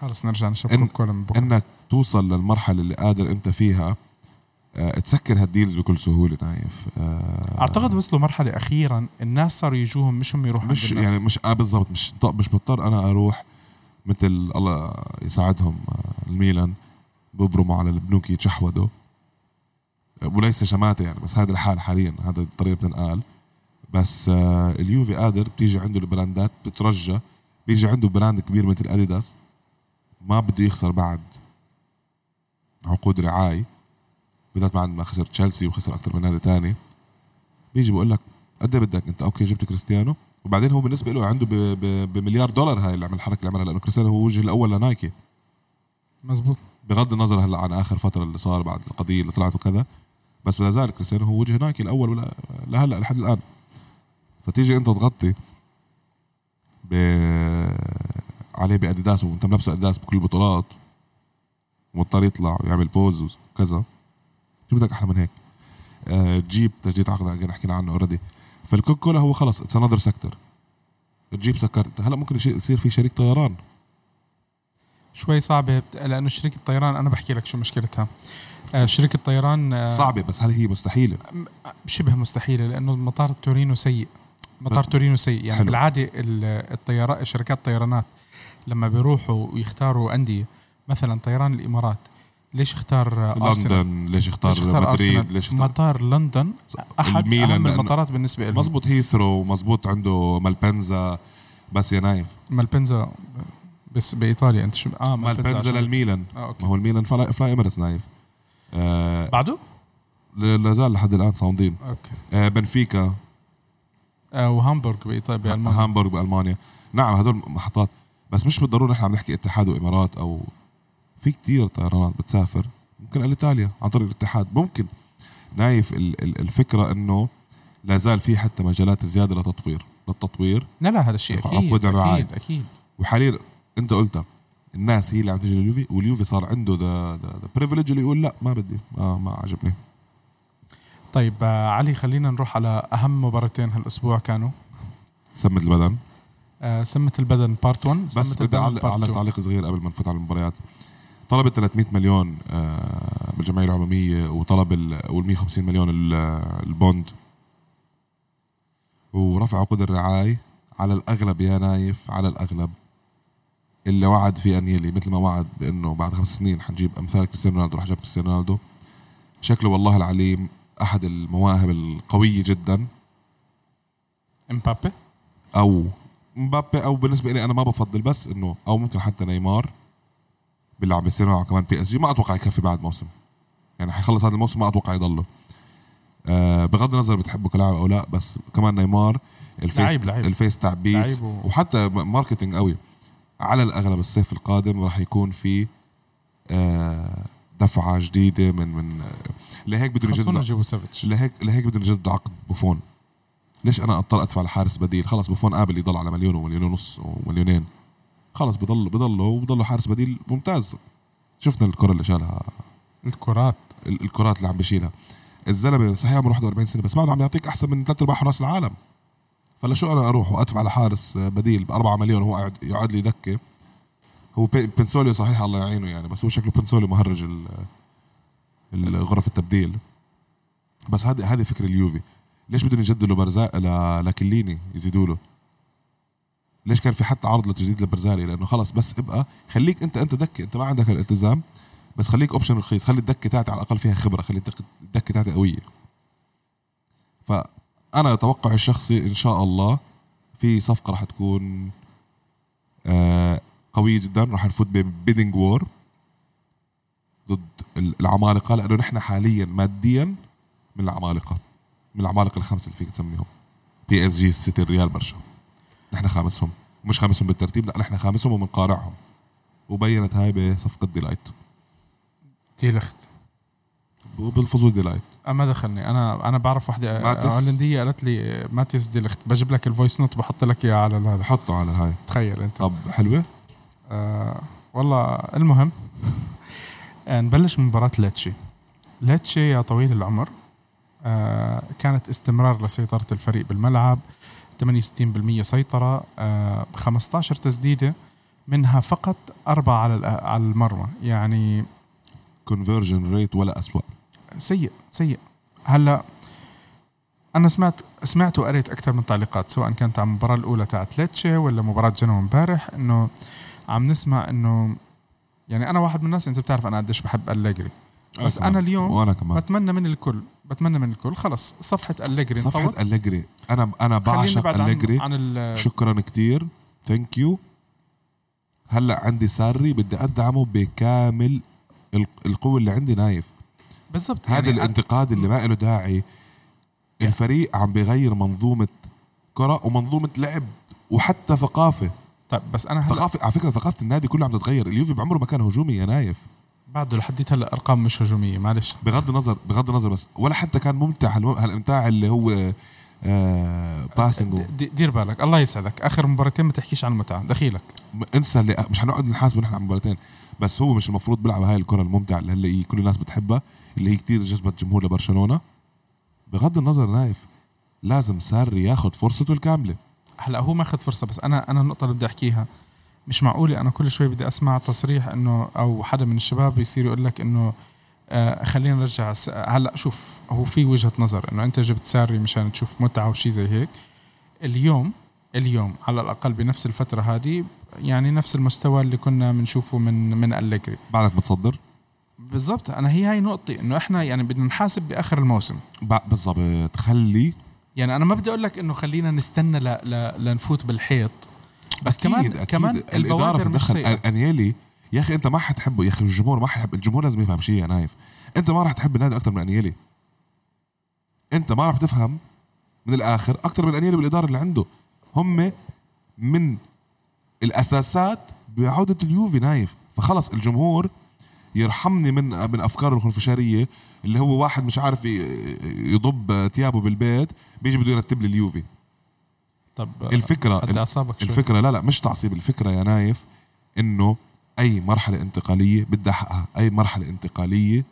[SPEAKER 1] خلص نرجع نشرب
[SPEAKER 2] إن-
[SPEAKER 1] كوكا كولا من بكرة.
[SPEAKER 2] إنك توصل للمرحلة اللي قادر أنت فيها آه، تسكر هال deals بكل سهولة نايف. آه،
[SPEAKER 1] أعتقد وصلوا مرحلة أخيرا الناس صاروا يجوهم مش هم يروحوا
[SPEAKER 2] مش. يعني مش آه بالضبط مش مش مضطر أنا أروح مثل الله يساعدهم آه، الميلان ببرموا على البنوك يتشحودوا. وليس شماتة يعني بس هذا الحال حاليا هذا الطريقة بتنقال بس آه اليوفي قادر بتيجي عنده البراندات بترجى بيجي عنده براند كبير مثل أديداس ما بده يخسر بعد عقود رعاية بالذات بعد ما خسر تشيلسي وخسر أكثر من نادي تاني. بيجي بقول لك قد إيه بدك أنت؟ أوكي جبت كريستيانو. وبعدين هو بالنسبة له عنده بمليار دولار هاي اللي عمل الحركه اللي عملها لأنه كريستيانو هو وجه الأول لنايكي.
[SPEAKER 1] مزبوط
[SPEAKER 2] بغض النظر هلأ عن آخر فترة اللي صار بعد القضية اللي طلعت وكذا بس لا زال كريستيانو هو وجه نايكي الأول ولا لهلا لحد الآن. فتيجي أنت تغطي ب عليه بأديداس وانت ملبسه أديداس بكل البطولات ومضطر يطلع ويعمل pose وكذا. شو بدك أحلى من هيك. آه تجيب تجديد عقد حكينا عنه already فالكوكا كولا هو خلص it's another sector تجيب سكرت هلا ممكن يصير في شريك طيران.
[SPEAKER 1] شوي صعبة بت- لأنه شركه الطيران أنا بحكي لك شو مشكلتها. آه، شركه الطيران آه،
[SPEAKER 2] صعبة بس هل هي مستحيلة؟
[SPEAKER 1] شبه مستحيلة لأنه مطار تورينو سيء. مطار تورينو سيء. يعني
[SPEAKER 2] حلو.
[SPEAKER 1] بالعادة ال- الطيارات شركات الطيرانات لما بيروحوا ويختاروا أندية مثلا طيران الإمارات ليش اختار آه،
[SPEAKER 2] لندن ليش اختار
[SPEAKER 1] ليش اختار
[SPEAKER 2] مدريد
[SPEAKER 1] أرسنال؟
[SPEAKER 2] ليش اختار
[SPEAKER 1] مطار لندن أحد
[SPEAKER 2] الميلان أهم
[SPEAKER 1] المطارات بالنسبة له
[SPEAKER 2] مزبوط هيثرو مزبوط عنده مالبنزا بس يا نايف.
[SPEAKER 1] مالبنزا بس بإيطاليا أنت شو؟ آه
[SPEAKER 2] مالبنزا للميلان.
[SPEAKER 1] أوكي.
[SPEAKER 2] ما هو الميلان fly, fly نايف. آه
[SPEAKER 1] بعده؟
[SPEAKER 2] لا لا زال لحد الآن صامدين
[SPEAKER 1] okay.
[SPEAKER 2] آه بنفيكا.
[SPEAKER 1] آه وهامبورغ بإيطاليا بألمانيا.
[SPEAKER 2] هامبورغ بألمانيا. نعم هدول محطات. بس مش بالضرورة نحن عم نحكي اتحاد وإمارات أو في كتير طيرانات بتسافر ممكن إيطاليا عن طريق الاتحاد. ممكن. نايف ال- ال- الفكرة إنه لا زال في حتى مجالات زيادة لتطوير. للتطوير.
[SPEAKER 1] لا لا هذا الشيء
[SPEAKER 2] أكيد.
[SPEAKER 1] أكيد أكيد.
[SPEAKER 2] وحاليا أنت قلتها الناس هي اللي عم تجي لليوفي واليوفي صار عنده the the privilege اللي يقول لا ما بدي ما, ما عجبني.
[SPEAKER 1] طيب آه علي خلينا نروح على أهم مباراتين هالأسبوع كانوا.
[SPEAKER 2] سمة البدن.
[SPEAKER 1] آه سمة البدن بارت 1
[SPEAKER 2] بس بدي اعلق
[SPEAKER 1] 2
[SPEAKER 2] تعليق صغير قبل ما نفوت على المباريات. طلب 300 مليون آه، بالجمعيه العمومية وطلب ال 150 مليون ال- ال bond. ورفع عقود الرعاية على الأغلب يا نايف على الأغلب. اللي وعد فيه انيلي مثل ما وعد بأنه بعد خمس سنين حنجيب أمثال كريستيانو رونالدو رح جاب كريستيانو رونالدو. شكله والله العليم أحد المواهب القوية جدا.
[SPEAKER 1] إمبابي؟
[SPEAKER 2] أو مبابي أو بالنسبة لي أنا ما بفضل بس إنه أو ممكن حتى نيمار. باللي عم بيصير معه كمان بي اس جي ما أتوقع يكفي بعد موسم. يعني حيخلص هذا الموسم ما أتوقع يضله. آه بغض النظر بتحبه كلاعب أو لا بس كمان نيمار ال face
[SPEAKER 1] لعيب- لعيب.
[SPEAKER 2] ال face تاع بيتس
[SPEAKER 1] لعيب و-
[SPEAKER 2] وحتى marketing قوي. على الأغلب الصيف القادم راح يكون في آه دفعة جديدة من من آه، لهيك بدهم
[SPEAKER 1] سافيتش
[SPEAKER 2] لهيك لهيك بدهم يجددوا عقد بوفون. ليش أنا أضطر أدفع لحارس بديل؟ خلص بوفون قابل يضل على مليون ومليون ونص ومليونين. خلص بضل بضله وبضله حارس بديل ممتاز. شفنا الكرة اللي شالها.
[SPEAKER 1] الكرات.
[SPEAKER 2] ال- الكرات اللي عم بيشيلها. الزلمة صحيح عمره 41 سنة بس بعده عم يعطيك أحسن من ثلاث ارباع حراس العالم. فلا شو أنا أروح وأدفع لحارس بديل ب 4 مليون وهو قاعد يقعد لي دكة؟ هو بنسوليو صحيح الله يعينه يعني بس هو شكله بنسوليو مهرج غرف التبديل. بس هذه هذه فكر اليوفي. ليش بدهم يجددوا لبرزا- ل- لكيليني يزيدوا له؟ ليش كان في حتى عرض لتجديد لبرزالي لأنه خلص بس ابقى خليك انت أنت دكه أنت ما عندك الالتزام بس خليك option رخيص. خلي الدكة تاعتي على الأقل فيها خبرة خلي الدك- الدكة تاعتي قوية. فانا توقعي الشخصي إن شاء الله في صفقة راح تكون آه قوية جدا. راح نفوت ب bidding war ضد ال- العمالقة لأنه نحن حاليا ماديا من العمالقة من العمالقة الخمسة اللي فيك تسميهم. بي اس جي السيتي الريال برشا. نحن خامسهم. مش خامسهم بالترتيب لا نحن خامسهم ومنقارعهم. وبينت هاي بصفقة ديلايت
[SPEAKER 1] ديلخت
[SPEAKER 2] بالفويس ديلايت
[SPEAKER 1] آه، ما دخلني. أنا أنا بعرف وحدة
[SPEAKER 2] ماتيس.
[SPEAKER 1] هولندية قالت لي ماتيس ديلخت. بجيب لك ال voice note بحط لك إياه على هذا
[SPEAKER 2] حطه على هاي.
[SPEAKER 1] تخيل أنت.
[SPEAKER 2] طب حلوة؟
[SPEAKER 1] آه والله المهم. آه نبلش من مباراة ليتشي ليتشي يا طويل العمر آه كانت استمرار لسيطرة الفريق بالملعب. 68% سيطرة آه 15 تسديدة منها فقط أربعة على المرمى يعني
[SPEAKER 2] كونفرجن ريت ولا أسوأ.
[SPEAKER 1] سيء سيء. هلأ أنا سمعت سمعت وقريت أكثر من تعليقات سواء كانت على المباراة الأولى تاعت ليتشي ولا مباراة جنوا امبارح إنه عم نسمع إنه يعني أنا واحد من الناس أنت بتعرف أنا قديش بحب أليجري. بس
[SPEAKER 2] كمان.
[SPEAKER 1] أنا اليوم
[SPEAKER 2] وأنا كمان.
[SPEAKER 1] بتمنى من الكل بتمنى من الكل. خلص صفحة
[SPEAKER 2] صفحة أليجري. أنا أنا
[SPEAKER 1] خلينا
[SPEAKER 2] بعشق
[SPEAKER 1] نبعد عن, عن
[SPEAKER 2] شكرا كتير. thank you هلأ عندي ساري بدي أدعمه بكامل ال- القوة اللي عندي نايف.
[SPEAKER 1] بالضبط
[SPEAKER 2] هذا
[SPEAKER 1] يعني
[SPEAKER 2] الانتقاد اللي ما له داعي. الفريق عم بيغير منظومة كرة ومنظومة لعب وحتى ثقافة.
[SPEAKER 1] طيب بس أنا هلأ
[SPEAKER 2] ثقافة على فكرة ثقافة النادي كله عم تتغير. اليوفي بعمره ما كان هجومي يا نايف.
[SPEAKER 1] بعده لحديت هلا أرقام مش هجومية معلش.
[SPEAKER 2] بغض النظر بغض النظر بس ولا حتى كان ممتع هالإمتاع اللي هو آه
[SPEAKER 1] passing دير بالك الله يسعدك. آخر مباراتين ما تحكيش عن المتعة دخيلك.
[SPEAKER 2] انسى اللي مش حنقعد نحاسب نحن على مباراتين بس هو مش المفروض بيلعب هاي الكرة الممتعة اللي هلا كل الناس بتحبها اللي هي كتير جذبت جمهور لبرشلونة. بغض النظر نايف لازم ساري ياخذ فرصته الكاملة.
[SPEAKER 1] هلا هو ماخذ فرصة بس أنا أنا النقطة اللي بدي أحكيها مش معقولة أنا كل شوي بدي أسمع تصريح إنه أو حدا من الشباب يصير يقول لك إنه آه خلينا نرجع هلأ شوف هو في وجهة نظر إنه أنت جبت ساري مشان تشوف متعة وشي زي هيك. اليوم اليوم على الأقل بنفس الفترة هذه يعني نفس المستوى اللي كنا بنشوفه من من أليجري
[SPEAKER 2] بعدك متصدر
[SPEAKER 1] بالضبط أنا هي هاي نقطتي إنه إحنا يعني بدنا نحاسب بآخر الموسم.
[SPEAKER 2] بالضبط خلي
[SPEAKER 1] يعني أنا ما بدي أقول لك إنه خلينا نستنى ل... ل... لنفوت بالحيط. بس
[SPEAKER 2] أكيد
[SPEAKER 1] كمان
[SPEAKER 2] أكيد
[SPEAKER 1] كمان الإدارة
[SPEAKER 2] تدخل. أنيلي يا أخي أنت ما حتحبه يا أخي الجمهور ما حيحب الجمهور لازم يفهم شيء يا نايف. أنت ما راح تحب النادي أكثر من أنيلي. أنت ما راح تفهم من الآخر أكثر من أنيلي بالإدارة اللي عنده. هم من الأساسات بعودة اليوفي نايف. فخلص الجمهور يرحمني من من أفكاره الخنفشارية اللي هو واحد مش عارف يضب ثيابه بالبيت بيجي بده يرتب لي اليوفي
[SPEAKER 1] طب الفكرة
[SPEAKER 2] الفكرة لا لا مش تعصيب الفكرة يا نايف إنه أي مرحلة انتقالية بدها حقها أي مرحلة انتقالية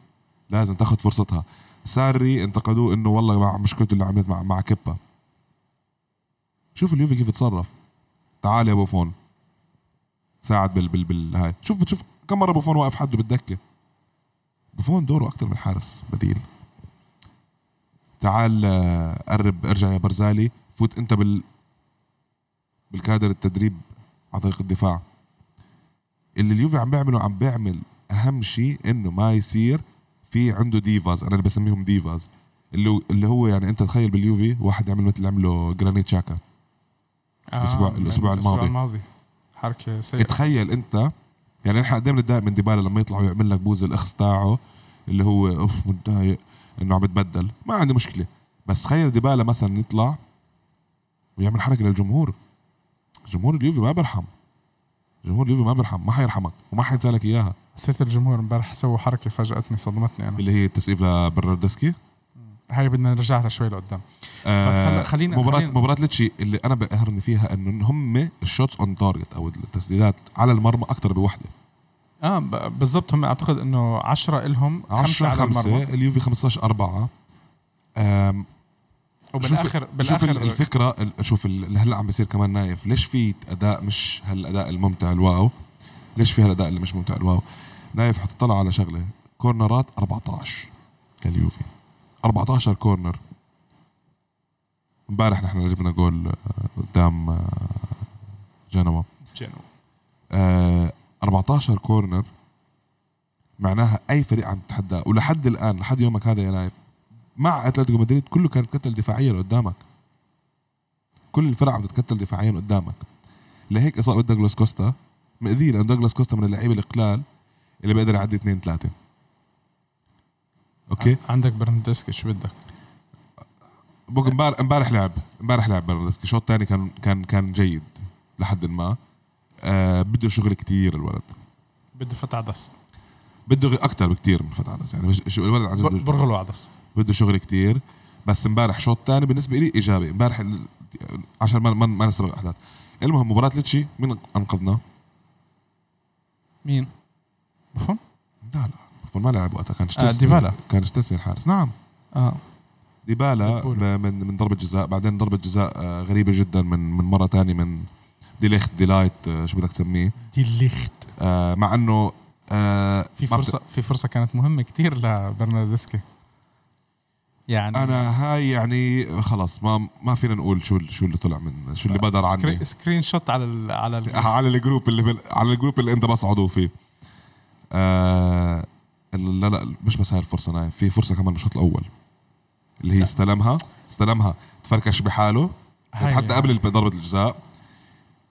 [SPEAKER 2] لازم تاخذ فرصتها. ساري انتقدوه إنه والله مع مشكلته اللي عملت مع مع كيبا. شوف اليوفي كيف تصرف تعال يا بوفون ساعد بال بال بال هاي. شوف بتشوف كم مرة بوفون واقف حده بالدكة. بوفون دوره أكثر من حارس بديل. تعال آه، قرب ارجع يا برزالي. فوت أنت بال بالكادر التدريب على طريق الدفاع. اللي اليوفي عم بيعمله عم بيعمل أهم شيء إنه ما يصير في عنده divas. أنا اللي بسميهم divas. اللي اللي هو يعني أنت تخيل باليوفي واحد يعمل مثل اللي عمله جرانيت شاكا.
[SPEAKER 1] آه
[SPEAKER 2] الأسبوع- الأسبوع الماضي.
[SPEAKER 1] الماضي. حركة سيئة.
[SPEAKER 2] تخيل أنت يعني نحن قد إيه بنتضايق من ديبالا لما يطلع ويعمل لك بوز الاخص تاعه اللي هو أوف متضايق إنه عم بتبدل ما عندي مشكلة. بس تخيل ديبالا مثلا يطلع ويعمل حركة للجمهور. جمهور اليوفي ما بيرحم جمهور اليوفي ما بيرحم ما حيرحمك وما حينسى لك إياها.
[SPEAKER 1] حسيت الجمهور امبارح سووا حركة فاجأتني صدمتني أنا.
[SPEAKER 2] اللي هي التسقيف لبرناردسكي
[SPEAKER 1] هاي بدنا نرجع لها شوي لقدام.
[SPEAKER 2] آه
[SPEAKER 1] بس هلا خلينا-
[SPEAKER 2] مباراة
[SPEAKER 1] خلينا-
[SPEAKER 2] مباراة ليتشي اللي أنا بقهرني فيها إنه هم ال shots on target أو التسديدات على المرمى أكثر
[SPEAKER 1] بوحدة. آه بالضبط هم أعتقد إنه 10 إلهم
[SPEAKER 2] 10
[SPEAKER 1] خمسه على
[SPEAKER 2] 5
[SPEAKER 1] المرمى.
[SPEAKER 2] اليوفي 15 4 آم،
[SPEAKER 1] وبالاخر
[SPEAKER 2] شوف
[SPEAKER 1] بالاخر
[SPEAKER 2] ال- الفكرة ال- شوف ال- اللي هلأ عم بيصير كمان نايف ليش في أداء مش هالأداء الممتع ال wow؟ ليش في هالأداء اللي مش ممتع ال wow؟ نايف حتطلع على شغلة. corner ات 14 لليوفي 14 corner. امبارح نحن جبنا جول آه، قدام آه، جنوا.
[SPEAKER 1] جنو
[SPEAKER 2] آه 14 corner معناها أي فريق عم تتحداه. ولحد الآن لحد يومك هذا يا نايف مع أتلتيكو مدريد كله كان يتكتل دفاعيا قدامك. كل الفرق عم تتكتل دفاعيا قدامك. لهيك إصابة دوغلاس كوستا مأذية لأنه دوغلاس كوستا من اللعيبة القلال اللي بيقدر يعدي اثنين ثلاثة. okay؟
[SPEAKER 1] عندك برناردسكي شو بدك؟
[SPEAKER 2] بوك امبارح امبارح لعب. امبارح لعب برناردسكي شوط ثاني كان كان كان جيد لحد ما. آه بده شغل كتير الولد.
[SPEAKER 1] بده فتح عدس.
[SPEAKER 2] بده أكثر بكتير من فتح عدس. يعني الولد عن جد
[SPEAKER 1] بر-
[SPEAKER 2] بده-
[SPEAKER 1] برغل وعدس.
[SPEAKER 2] بده شغل كتير بس امبارح شوط ثاني بالنسبة لي إيجابي. امبارح عشان ما ما, ما نسبق الاحداث المهم مباراة ليتشي مين أنقذنا؟
[SPEAKER 1] مين؟ بفهم
[SPEAKER 2] لا لا المفروض ما لعب وقتها. كان
[SPEAKER 1] آه، ديبالا.
[SPEAKER 2] كان شتسني الحارس. نعم.
[SPEAKER 1] آه.
[SPEAKER 2] ديبالا من من ضربة جزاء بعدين ضربة جزاء آه، غريبة جدا من من مرة ثانية من ديليخت ديلايت آه، شو بدك تسميه؟
[SPEAKER 1] دي الليخت
[SPEAKER 2] آه، مع إنه آه،
[SPEAKER 1] في فرصه في فرصة كانت مهمة كتير لبرناردسكي. يعني.
[SPEAKER 2] أنا هاي يعني خلص ما ما فينا نقول شو شو اللي طلع من شو اللي بدر عني.
[SPEAKER 1] screen, shot على ال على ال
[SPEAKER 2] على ال group اللي بال... على ال group اللي أنت بس عضو فيه. آه... لا لا مش بس هاي الفرصة نايف في فرصة كمان بالشوط الأول. اللي هي استلمها استلمها. تفركش بحاله. حتى قبل الب- ضربة الجزاء.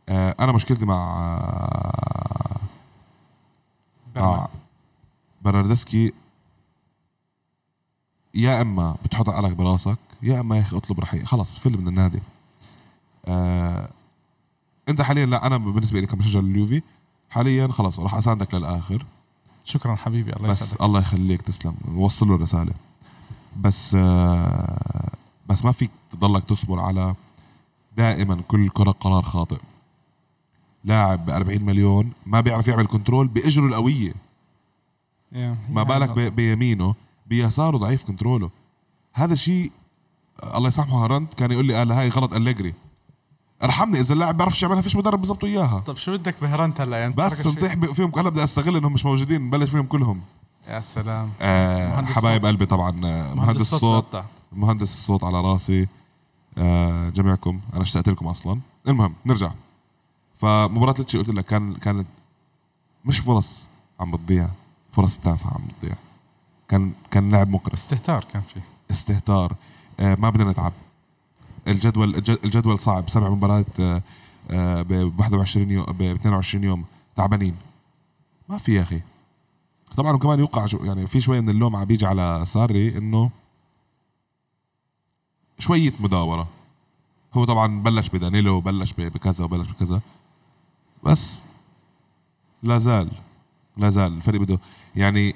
[SPEAKER 2] آه... أنا مشكلتي مع آه... برناردسكي يا إما بتحط عقلك براسك يا إما يا أخي اطلب رحيل. خلص فل من النادي. آه أنت حاليا لا أنا بالنسبة لي كمشجع لليوفي حاليا خلص راح أساندك للآخر.
[SPEAKER 1] شكرا حبيبي الله
[SPEAKER 2] بس
[SPEAKER 1] يسعدك.
[SPEAKER 2] الله يخليك تسلم وصل له الرسالة. بس آه بس ما فيك تضلك تصبر على دائما كل كرة قرار خاطئ. لاعب ب 40 مليون ما بيعرف يعمل control بأجره القوية.
[SPEAKER 1] يا-
[SPEAKER 2] ما بالك بيمينه. بيساره ضعيف control ه. هذا شيء الله يسامحه هارنت كان يقول لي قال هاي غلط أليجري. ارحمني إذا اللاعب بيعرفش يعملها فيش مدرب بيظبطه اياها
[SPEAKER 1] طب شو بدك بهرنت هلا؟ يعني
[SPEAKER 2] بس نطيح فيهم أنا بدي أستغل إنهم مش موجودين نبلش فيهم كلهم.
[SPEAKER 1] يا سلام.
[SPEAKER 2] آه
[SPEAKER 1] مهندس
[SPEAKER 2] حبايب. قلبي طبعا آه، مهندس الصوت
[SPEAKER 1] بقطع.
[SPEAKER 2] مهندس الصوت على راسي. آه جميعكم أنا اشتقت لكم أصلا. المهم نرجع. فمباراة ليتشي قلت لك كان كانت مش فرص عم بتضيع فرص التافهه عم تضيع كان كان لعب مقرف
[SPEAKER 1] استهتار كان فيه.
[SPEAKER 2] استهتار. آه ما بدنا نتعب. الجدول الج- الجدول صعب. سبع مباريات آه آه ب 21 يوم ب 22 يوم. تعبانين. ما في يا أخي. طبعا وكمان يوقع يعني في شوية من اللوم عم بيجي على ساري إنه شوية مداوره هو طبعا بلش بدانيلو وبلش بكذا وبلش بكذا. بس لا زال لا زال الفريق بده يعني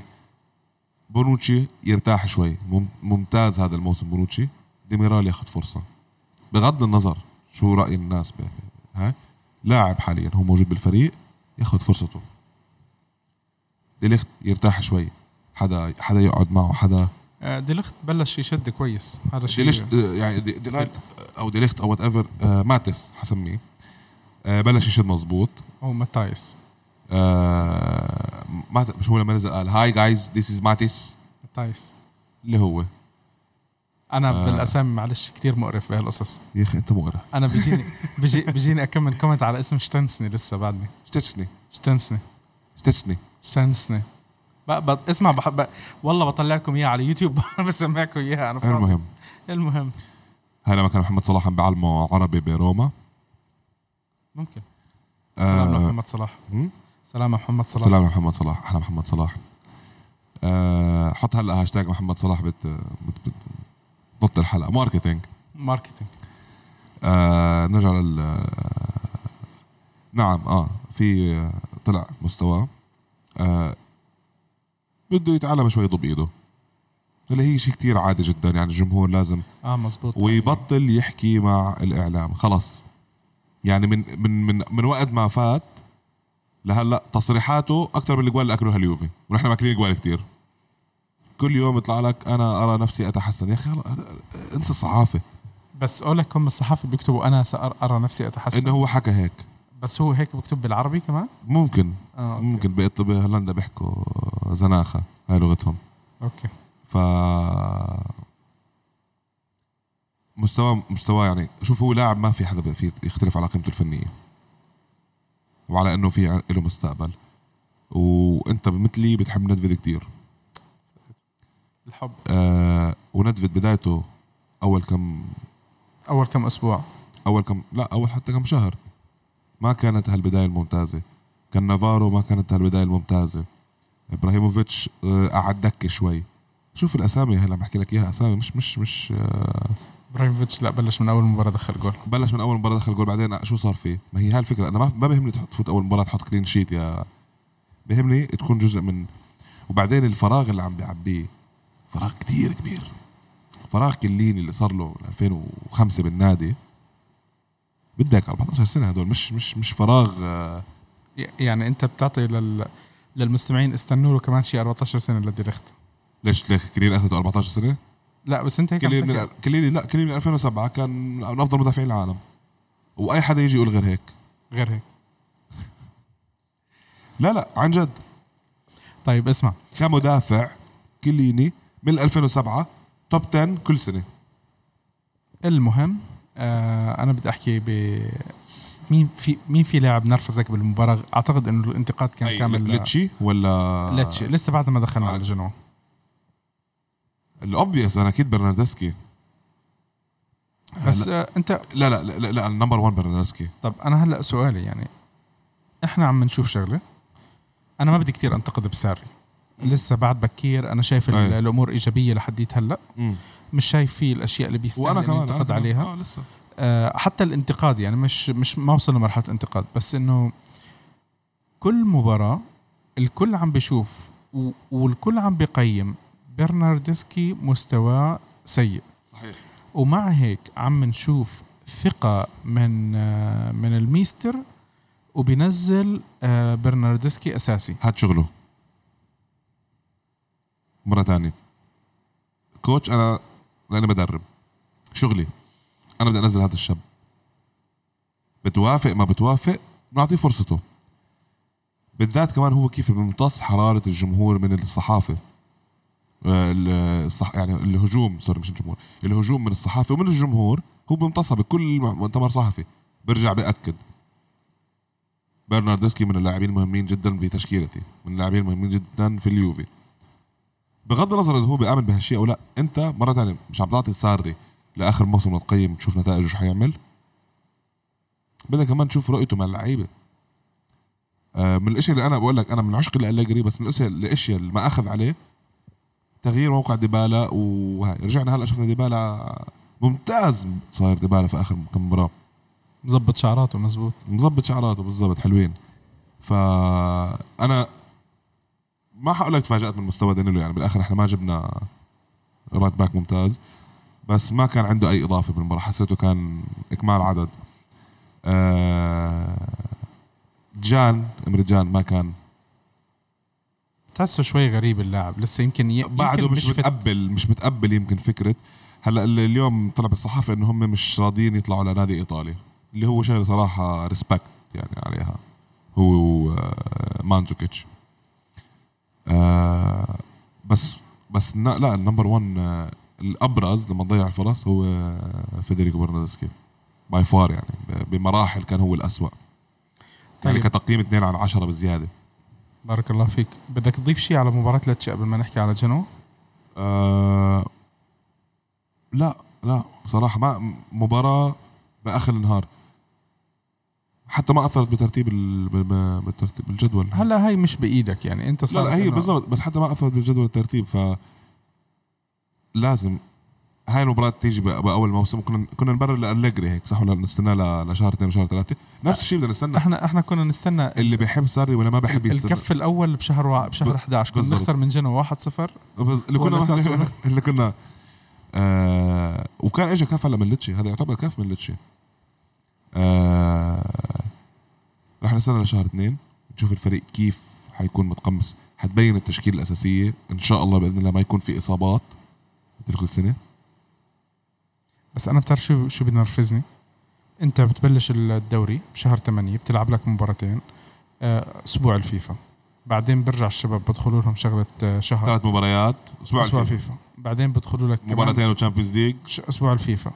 [SPEAKER 2] بونوتشي يرتاح شوي. مم- ممتاز هذا الموسم بونوتشي. ديميرال ياخذ فرصة. بغض النظر شو رأي الناس هاي لاعب حاليا هو موجود بالفريق ياخذ فرصته. ديليخت يرتاح شوي. حدا حدا يقعد معه حدا
[SPEAKER 1] آه، ديليخت بلش يشد كويس. هذا شيء
[SPEAKER 2] ديليخت يعني دي- ديلايت أو ديليخت أو whatever ماتس حسميه. آه، بلش يشد مزبوط
[SPEAKER 1] هو ماتايس
[SPEAKER 2] آه، مات مش هو لما نزل قال hi guys this is ماتيس
[SPEAKER 1] ماتايس
[SPEAKER 2] اللي هو.
[SPEAKER 1] أنا
[SPEAKER 2] آه.
[SPEAKER 1] بالأسامي معلش كتير مقرف بهالقصص
[SPEAKER 2] يا أخي أنت مقرف.
[SPEAKER 1] أنا بيجيني بيجي بيجيني أكمل comment على اسم شتنسني لسه بعدني. شتنسني. شتنسني. ب... ب... اسمع بحب والله بطلع لكم إياها على يوتيوب. بسمعكم إياها أنا فاضي.
[SPEAKER 2] المهم.
[SPEAKER 1] المهم.
[SPEAKER 2] هاي لما كان محمد صلاح عم بيعلمه عربي بروما
[SPEAKER 1] ممكن. سلام
[SPEAKER 2] آه
[SPEAKER 1] محمد صلاح؟ سلام محمد صلاح.
[SPEAKER 2] سلام محمد صلاح. أحلى محمد صلاح. آه حط هلا هاشتاج محمد صلاح بت بت بت نط الحلقة. marketing.
[SPEAKER 1] marketing.
[SPEAKER 2] آه نرجع لل آه، نعم آه في آه، طلع مستواه آه بده يتعلم شوي يضب إيده. اللي هي شيء كتير عادي جدا يعني الجمهور لازم
[SPEAKER 1] آه مزبوط
[SPEAKER 2] ويبطل يحكي مع الإعلام. خلص. يعني من من من من وقت ما فات لهلا تصريحاته أكثر من الجوال اللي اكلوها اليوفي ونحن ماكلين جوال كتير. كل يوم يطلع لك أنا أرى نفسي أتحسن. يا أخي انسى الصحافه
[SPEAKER 1] بس اقولك هم الصحافة بيكتبوا أنا سأر أرى نفسي أتحسن.
[SPEAKER 2] إنه هو حكى هيك.
[SPEAKER 1] بس هو هيك بكتب بالعربي كمان؟
[SPEAKER 2] ممكن.
[SPEAKER 1] آه okay.
[SPEAKER 2] ممكن. بهولندا بيحكوا زناخة هاي لغتهم.
[SPEAKER 1] okay.
[SPEAKER 2] ف مستوى مستوى يعني شوف هو لاعب ما في حدا في يختلف على قيمته الفنية. وعلى إنه في له مستقبل. وأنت مثلي بتحب ندفيد كتير.
[SPEAKER 1] الحب.
[SPEAKER 2] آه وندفيد بدايته أول كم
[SPEAKER 1] أول كم أسبوع.
[SPEAKER 2] أول كم لا أول حتى كم شهر. ما كانت هالبداية الممتازة. كان نافارو ما كانت هالبداية الممتازة. إبراهيموفيتش آه قعد دكة شوي. شوف الأسامي هلا بحكي لك إياها أسامي مش مش مش آه
[SPEAKER 1] إبراهيموفيتش لا بلش من أول مباراة دخل جول.
[SPEAKER 2] بلش من أول مباراة دخل جول بعدين شو صار فيه؟ ما هي هاي الفكرة أنا ما ما بهمني تحط- تفوت أول مباراة تحط clean sheet يا بهمني تكون جزء من وبعدين الفراغ اللي عم بيعبيه فراغ كتير كبير. فراغ كليني اللي صار له من 2005 بالنادي بدك 14 سنة هدول مش مش مش فراغ آه،
[SPEAKER 1] يعني أنت بتعطي لل للمستمعين استنوا له كمان شيء 14 سنة لديليخت
[SPEAKER 2] ليش ليش كليني أخذته 14 سنة؟
[SPEAKER 1] لا بس انت هيك
[SPEAKER 2] كليني من
[SPEAKER 1] تحكي.
[SPEAKER 2] كليني لا كليني من 2007 كان من أفضل مدافعين العالم. وأي حدا يجي يقول غير هيك.
[SPEAKER 1] غير هيك.
[SPEAKER 2] لا لا عن جد.
[SPEAKER 1] طيب اسمع.
[SPEAKER 2] كمدافع كيليني من 2007 top 10 كل سنة.
[SPEAKER 1] المهم آه أنا بدي أحكي ب مين في مين في لاعب نرفزك بالمباراة؟ أعتقد إنه الانتقاد كان كامل
[SPEAKER 2] ليتشي ولا
[SPEAKER 1] ليتشي. لسه بعد ما دخلنا
[SPEAKER 2] آه.
[SPEAKER 1] على جنوا
[SPEAKER 2] ال obvious أنا أكيد برناردسكي.
[SPEAKER 1] بس
[SPEAKER 2] لا
[SPEAKER 1] آه انت
[SPEAKER 2] لا لا لا, لا النمبر 1 برناردسكي.
[SPEAKER 1] طب أنا هلا سؤالي يعني إحنا عم نشوف شغلة. أنا ما بدي كتير أنتقد بساري. لسه بعد بكير أنا شايف ال-
[SPEAKER 2] أي.
[SPEAKER 1] الأمور إيجابية لحديت هلا. مش شايف فيه الأشياء اللي بيستاهل
[SPEAKER 2] كمان.
[SPEAKER 1] عليها.
[SPEAKER 2] آه لسه.
[SPEAKER 1] آه، حتى الانتقاد يعني مش مش ما وصل لمرحلة انتقاد بس إنه كل مباراة الكل عم بيشوف والكل عم بيقيم برناردسكي مستواه سيء.
[SPEAKER 2] صحيح.
[SPEAKER 1] ومع هيك عم نشوف ثقة من من الميستر وبينزل آه، برناردسكي أساسي.
[SPEAKER 2] هاد شغله. مرة تانية. كوتش أنا لأني بدرب. شغلي أنا بدي أنزل هذا الشاب. بتوافق ما بتوافق بنعطيه فرصته. بالذات كمان هو كيف بيمتص حرارة الجمهور من الصحافة. ال- الصح يعني الهجوم سوري مش الجمهور الهجوم من الصحافة ومن الجمهور هو بيمتصها بكل مؤتمر صحفي. برجع بأكد. برناردسكي من اللاعبين المهمين جدا بتشكيلتي من اللاعبين المهمين جدا في اليوفي. بغض النظر إذا هو بيأمن بهالشيء أو لا أنت مرة ثانية مش عم تعطي ساري لآخر موسم تقيم تشوف نتائجه شو حيعمل؟ بدك كمان تشوف رؤيته مع اللعيبة. آه، من الأشياء اللي أنا بقول لك أنا من عشق الاليجري بس من الأشياء اللي ما أخذ عليه تغيير موقع ديبالا وهاي. رجعنا هلأ شفنا ديبالا ممتاز. صاير ديبالا في آخر كم مباراه
[SPEAKER 1] مظبط شعراته مزبوط.
[SPEAKER 2] مظبط شعراته بالضبط حلوين. فانا ما حقول لك تفاجأت من مستوى دانيلو يعني بالآخر إحنا ما جبنا right back ممتاز. بس ما كان عنده أي إضافة بالمباراة حسيته كان إكمال عدد. آه، جان إمري جان ما كان
[SPEAKER 1] تحسه شوي غريب اللاعب. لسه يمكن ي...
[SPEAKER 2] بعده مش
[SPEAKER 1] فت-
[SPEAKER 2] متقبل مش متقبل يمكن فكرة. هلا ال- اليوم طلع بالصحافة إنه هم مش راضيين يطلعوا لنادي إيطالي اللي هو شغله صراحة respect يعني عليها. هو آه، مانزوكيتش. آه، بس بس لا, لا ال number 1 آه، الأبرز لما ضيع الفرص هو آه، فيدريكو برناردسكي. by far يعني بمراحل كان هو الأسوأ. يعني
[SPEAKER 1] طيب.
[SPEAKER 2] كتقييم 2 على 10 بزياده
[SPEAKER 1] بارك الله فيك. بدك تضيف شيء على مباراة لاتشي قبل ما نحكي على جنو؟
[SPEAKER 2] آه لا لا صراحة ما مباراة بآخر النهار. حتى ما أثرت بترتيب بالترتيب بالجدول.
[SPEAKER 1] هلا هاي مش بإيدك يعني أنت
[SPEAKER 2] لا,
[SPEAKER 1] صار
[SPEAKER 2] لا هي
[SPEAKER 1] إنه-
[SPEAKER 2] بالضبط بس حتى ما أثرت بالجدول الترتيب ف لازم. هاي المباراة تيجي بأ- بأول موسم كنا كنا نبرر لأليجري هيك صح ولا نستنى ل- لشهر اثنين وشهر ثلاثة نفس الشيء بدنا نستنى.
[SPEAKER 1] إحنا إحنا كنا نستنى
[SPEAKER 2] اللي بيحب ساري ولا ما بيحب يستنى.
[SPEAKER 1] الكف الأول بشهر وا... بشهر
[SPEAKER 2] ب-
[SPEAKER 1] 11 كنا. نخسر من جنو 1-0
[SPEAKER 2] بس اللي كنا. اللي كنا. آه وكان اجى كاف هلا من ليتشي. هذا يعتبر كاف من ليتشي. آه رح نستنى لشهر اثنين نشوف الفريق كيف حيكون متقمص. حتبين التشكيلة الأساسية. إن شاء الله بإذن الله ما يكون في إصابات. مثل كل سنة.
[SPEAKER 1] بس أنا بتعرف شو شو بنرفزني أنت بتبلش الدوري بشهر 8 بتلعب لك مباراتين آه، أسبوع الفيفا. بعدين برجع الشباب بدخلوا لهم شغلة آه، شهر.
[SPEAKER 2] ثلاث مباريات أسبوع
[SPEAKER 1] أسبوع
[SPEAKER 2] الفيفا.
[SPEAKER 1] الفيفا. بعدين بدخلوا لك
[SPEAKER 2] مباراتين و Champions
[SPEAKER 1] League. أسبوع الفيفا.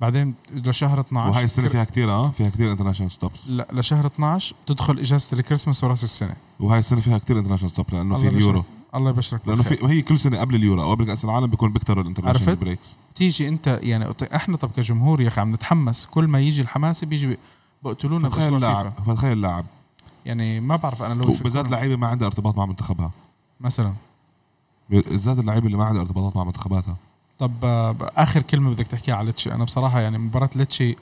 [SPEAKER 1] بعدين لشهر 12
[SPEAKER 2] وهاي
[SPEAKER 1] السنة
[SPEAKER 2] فيها كثير آه فيها كثير international stops
[SPEAKER 1] لا لشهر 12 تدخل إجازة الكريسماس وراس السنة.
[SPEAKER 2] وهي السنة فيها كثير international stop لأنه في اليورو.
[SPEAKER 1] الله يبشرك لأنه.
[SPEAKER 2] في هي كل سنة قبل اليورو أو قبل كأس العالم بيكون بيكتروا ال international
[SPEAKER 1] عرفت؟
[SPEAKER 2] breaks
[SPEAKER 1] تيجي أنت يعني إحنا طب كجمهور يا أخي عم نتحمس. كل ما يجي الحماسه بيجي بي- بقتلونا
[SPEAKER 2] فتخيل اللاعب. فتخيل اللاعب
[SPEAKER 1] يعني ما بعرف أنا لو يفكرون-
[SPEAKER 2] لعيبة ما عندها ارتباط مع منتخبها.
[SPEAKER 1] مثلا.
[SPEAKER 2] بالذات اللعيبة اللي ما عندها ارتباطات مع منتخباتها.
[SPEAKER 1] طب آه، آخر كلمة بدك تحكيها على ليتشي. أنا بصراحة يعني مباراة ليتشي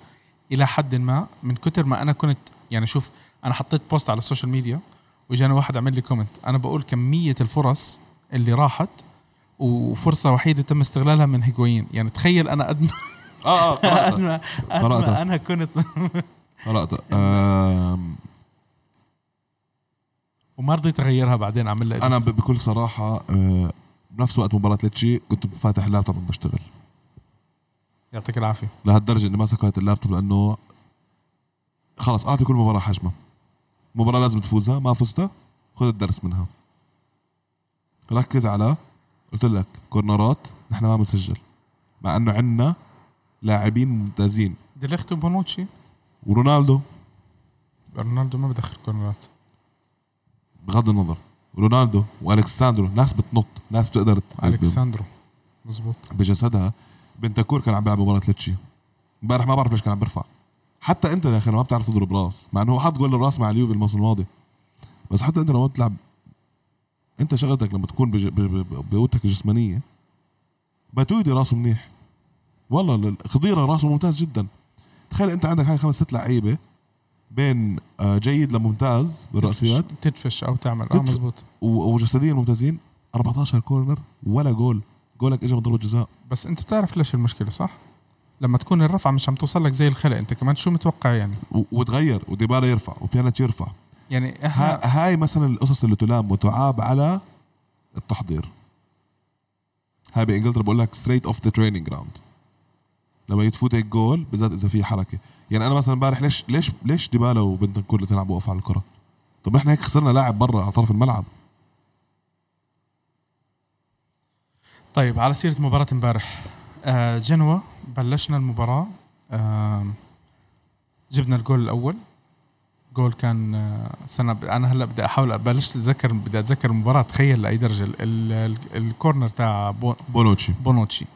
[SPEAKER 1] إلى حد ما من كتر ما أنا كنت يعني شوف أنا حطيت post على ال social media واجاني واحد عمل لي comment أنا بقول كمية الفرص اللي راحت وفرصة وحيدة تم استغلالها من هيجواين. يعني تخيل أنا قد ما
[SPEAKER 2] آه
[SPEAKER 1] آه
[SPEAKER 2] قرأت.
[SPEAKER 1] ما أنا كنت
[SPEAKER 2] قرأت
[SPEAKER 1] وما رضيت أغيرها بعدين أعمل لها
[SPEAKER 2] أنا بكل صراحة آه، بنفس وقت مباراة ليتشي كنت فاتح اللابتوب عم بشتغل
[SPEAKER 1] يعطيك العافية.
[SPEAKER 2] لهالدرجة إني ما سكرت اللابتوب لأنه خلص أعطي كل مباراة حجمها. مباراة لازم تفوزها ما فزتها خذ الدرس منها. ركز على قلت لك كورنرات نحن ما بنسجل. مع إنه عندنا لاعبين ممتازين.
[SPEAKER 1] ديليخت وبونوتشي.
[SPEAKER 2] ورونالدو.
[SPEAKER 1] رونالدو ما بدخل كورنرات.
[SPEAKER 2] بغض النظر. رونالدو وألكساندرو ناس بتنط ناس بتقدر
[SPEAKER 1] ألكساندرو. مزبوط.
[SPEAKER 2] بجسدها بنتنكور كان عم بيلعب مباراة ليتشي. امبارح ما بعرف ليش كان عم بيرفع. حتى انت يا أخي ما بتعرف تضرب راس مع انه هو حط جول الراس مع اليوفي الموسم الماضي. بس حتى انت لما بتلعب انت شغلتك لما تكون. بقوتك الجسمانية ماتويدي راسه منيح. والله ال- خضيرة راسه ممتاز جدا. تخيل انت عندك هاي خمس ست لعيبة بين آه، جيد لممتاز بالرأسيات.
[SPEAKER 1] تدفش أو تعمل آه
[SPEAKER 2] تدف-
[SPEAKER 1] مزبوط
[SPEAKER 2] و- وجسديا ممتازين. 14 كورنر ولا جول. جولك اجى من ضربة جزاء.
[SPEAKER 1] بس أنت بتعرف ليش المشكلة صح؟ لما تكون الرفعه مش عم توصل لك زي الخلق أنت كمان شو متوقع يعني؟
[SPEAKER 2] و- وتغير وديبالا يرفع وبيانيتش يرفع
[SPEAKER 1] يعني إحنا
[SPEAKER 2] ها هاي مثلا القصص اللي تلام وتعاب على التحضير. هاي بإنجلترا بقول لك straight off the training ground لما يتفوت هيك جول بالذات إذا في حركة. يعني أنا مثلا امبارح ليش ليش ليش ديبالا وبنتنكور الاثنين عم بوقفوا على الكرة؟ طب إحنا هيك خسرنا لاعب برا على طرف الملعب.
[SPEAKER 1] طيب على سيرة مباراة امبارح. آه جنوة بلشنا المباراة آه جبنا الجول الأول. جول كان آه، سنة ب- أنا هلأ بدي أحاول بلشت أتذكر بدي أتذكر المباراة. تخيل ال- ال- ال- ال corner تاع بو-
[SPEAKER 2] بونوتشي.
[SPEAKER 1] بونوتشي.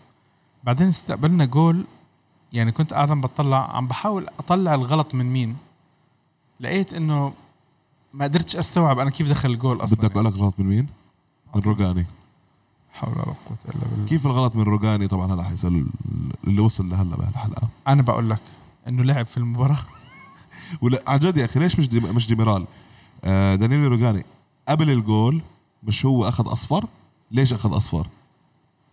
[SPEAKER 1] بعدين استقبلنا جول. يعني كنت قاعد عم بطلع عم بحاول أطلع الغلط من مين. لقيت إنه ما قدرتش أستوعب أنا كيف دخل الجول أصلا.
[SPEAKER 2] بدك أقول لك غلط من مين؟ من روجاني.
[SPEAKER 1] حول ولا قوة إلا بالله.
[SPEAKER 2] كيف الغلط من روجاني؟ طبعا هلا حيسأل اللي وصل لهلا بهالحلقة.
[SPEAKER 1] أنا بقول لك إنه لعب في المباراة.
[SPEAKER 2] ولا عن جد يا أخي ليش مش دي مش ديميرال؟ آه دانييل روجاني قبل الجول مش هو أخذ أصفر؟ ليش أخذ أصفر؟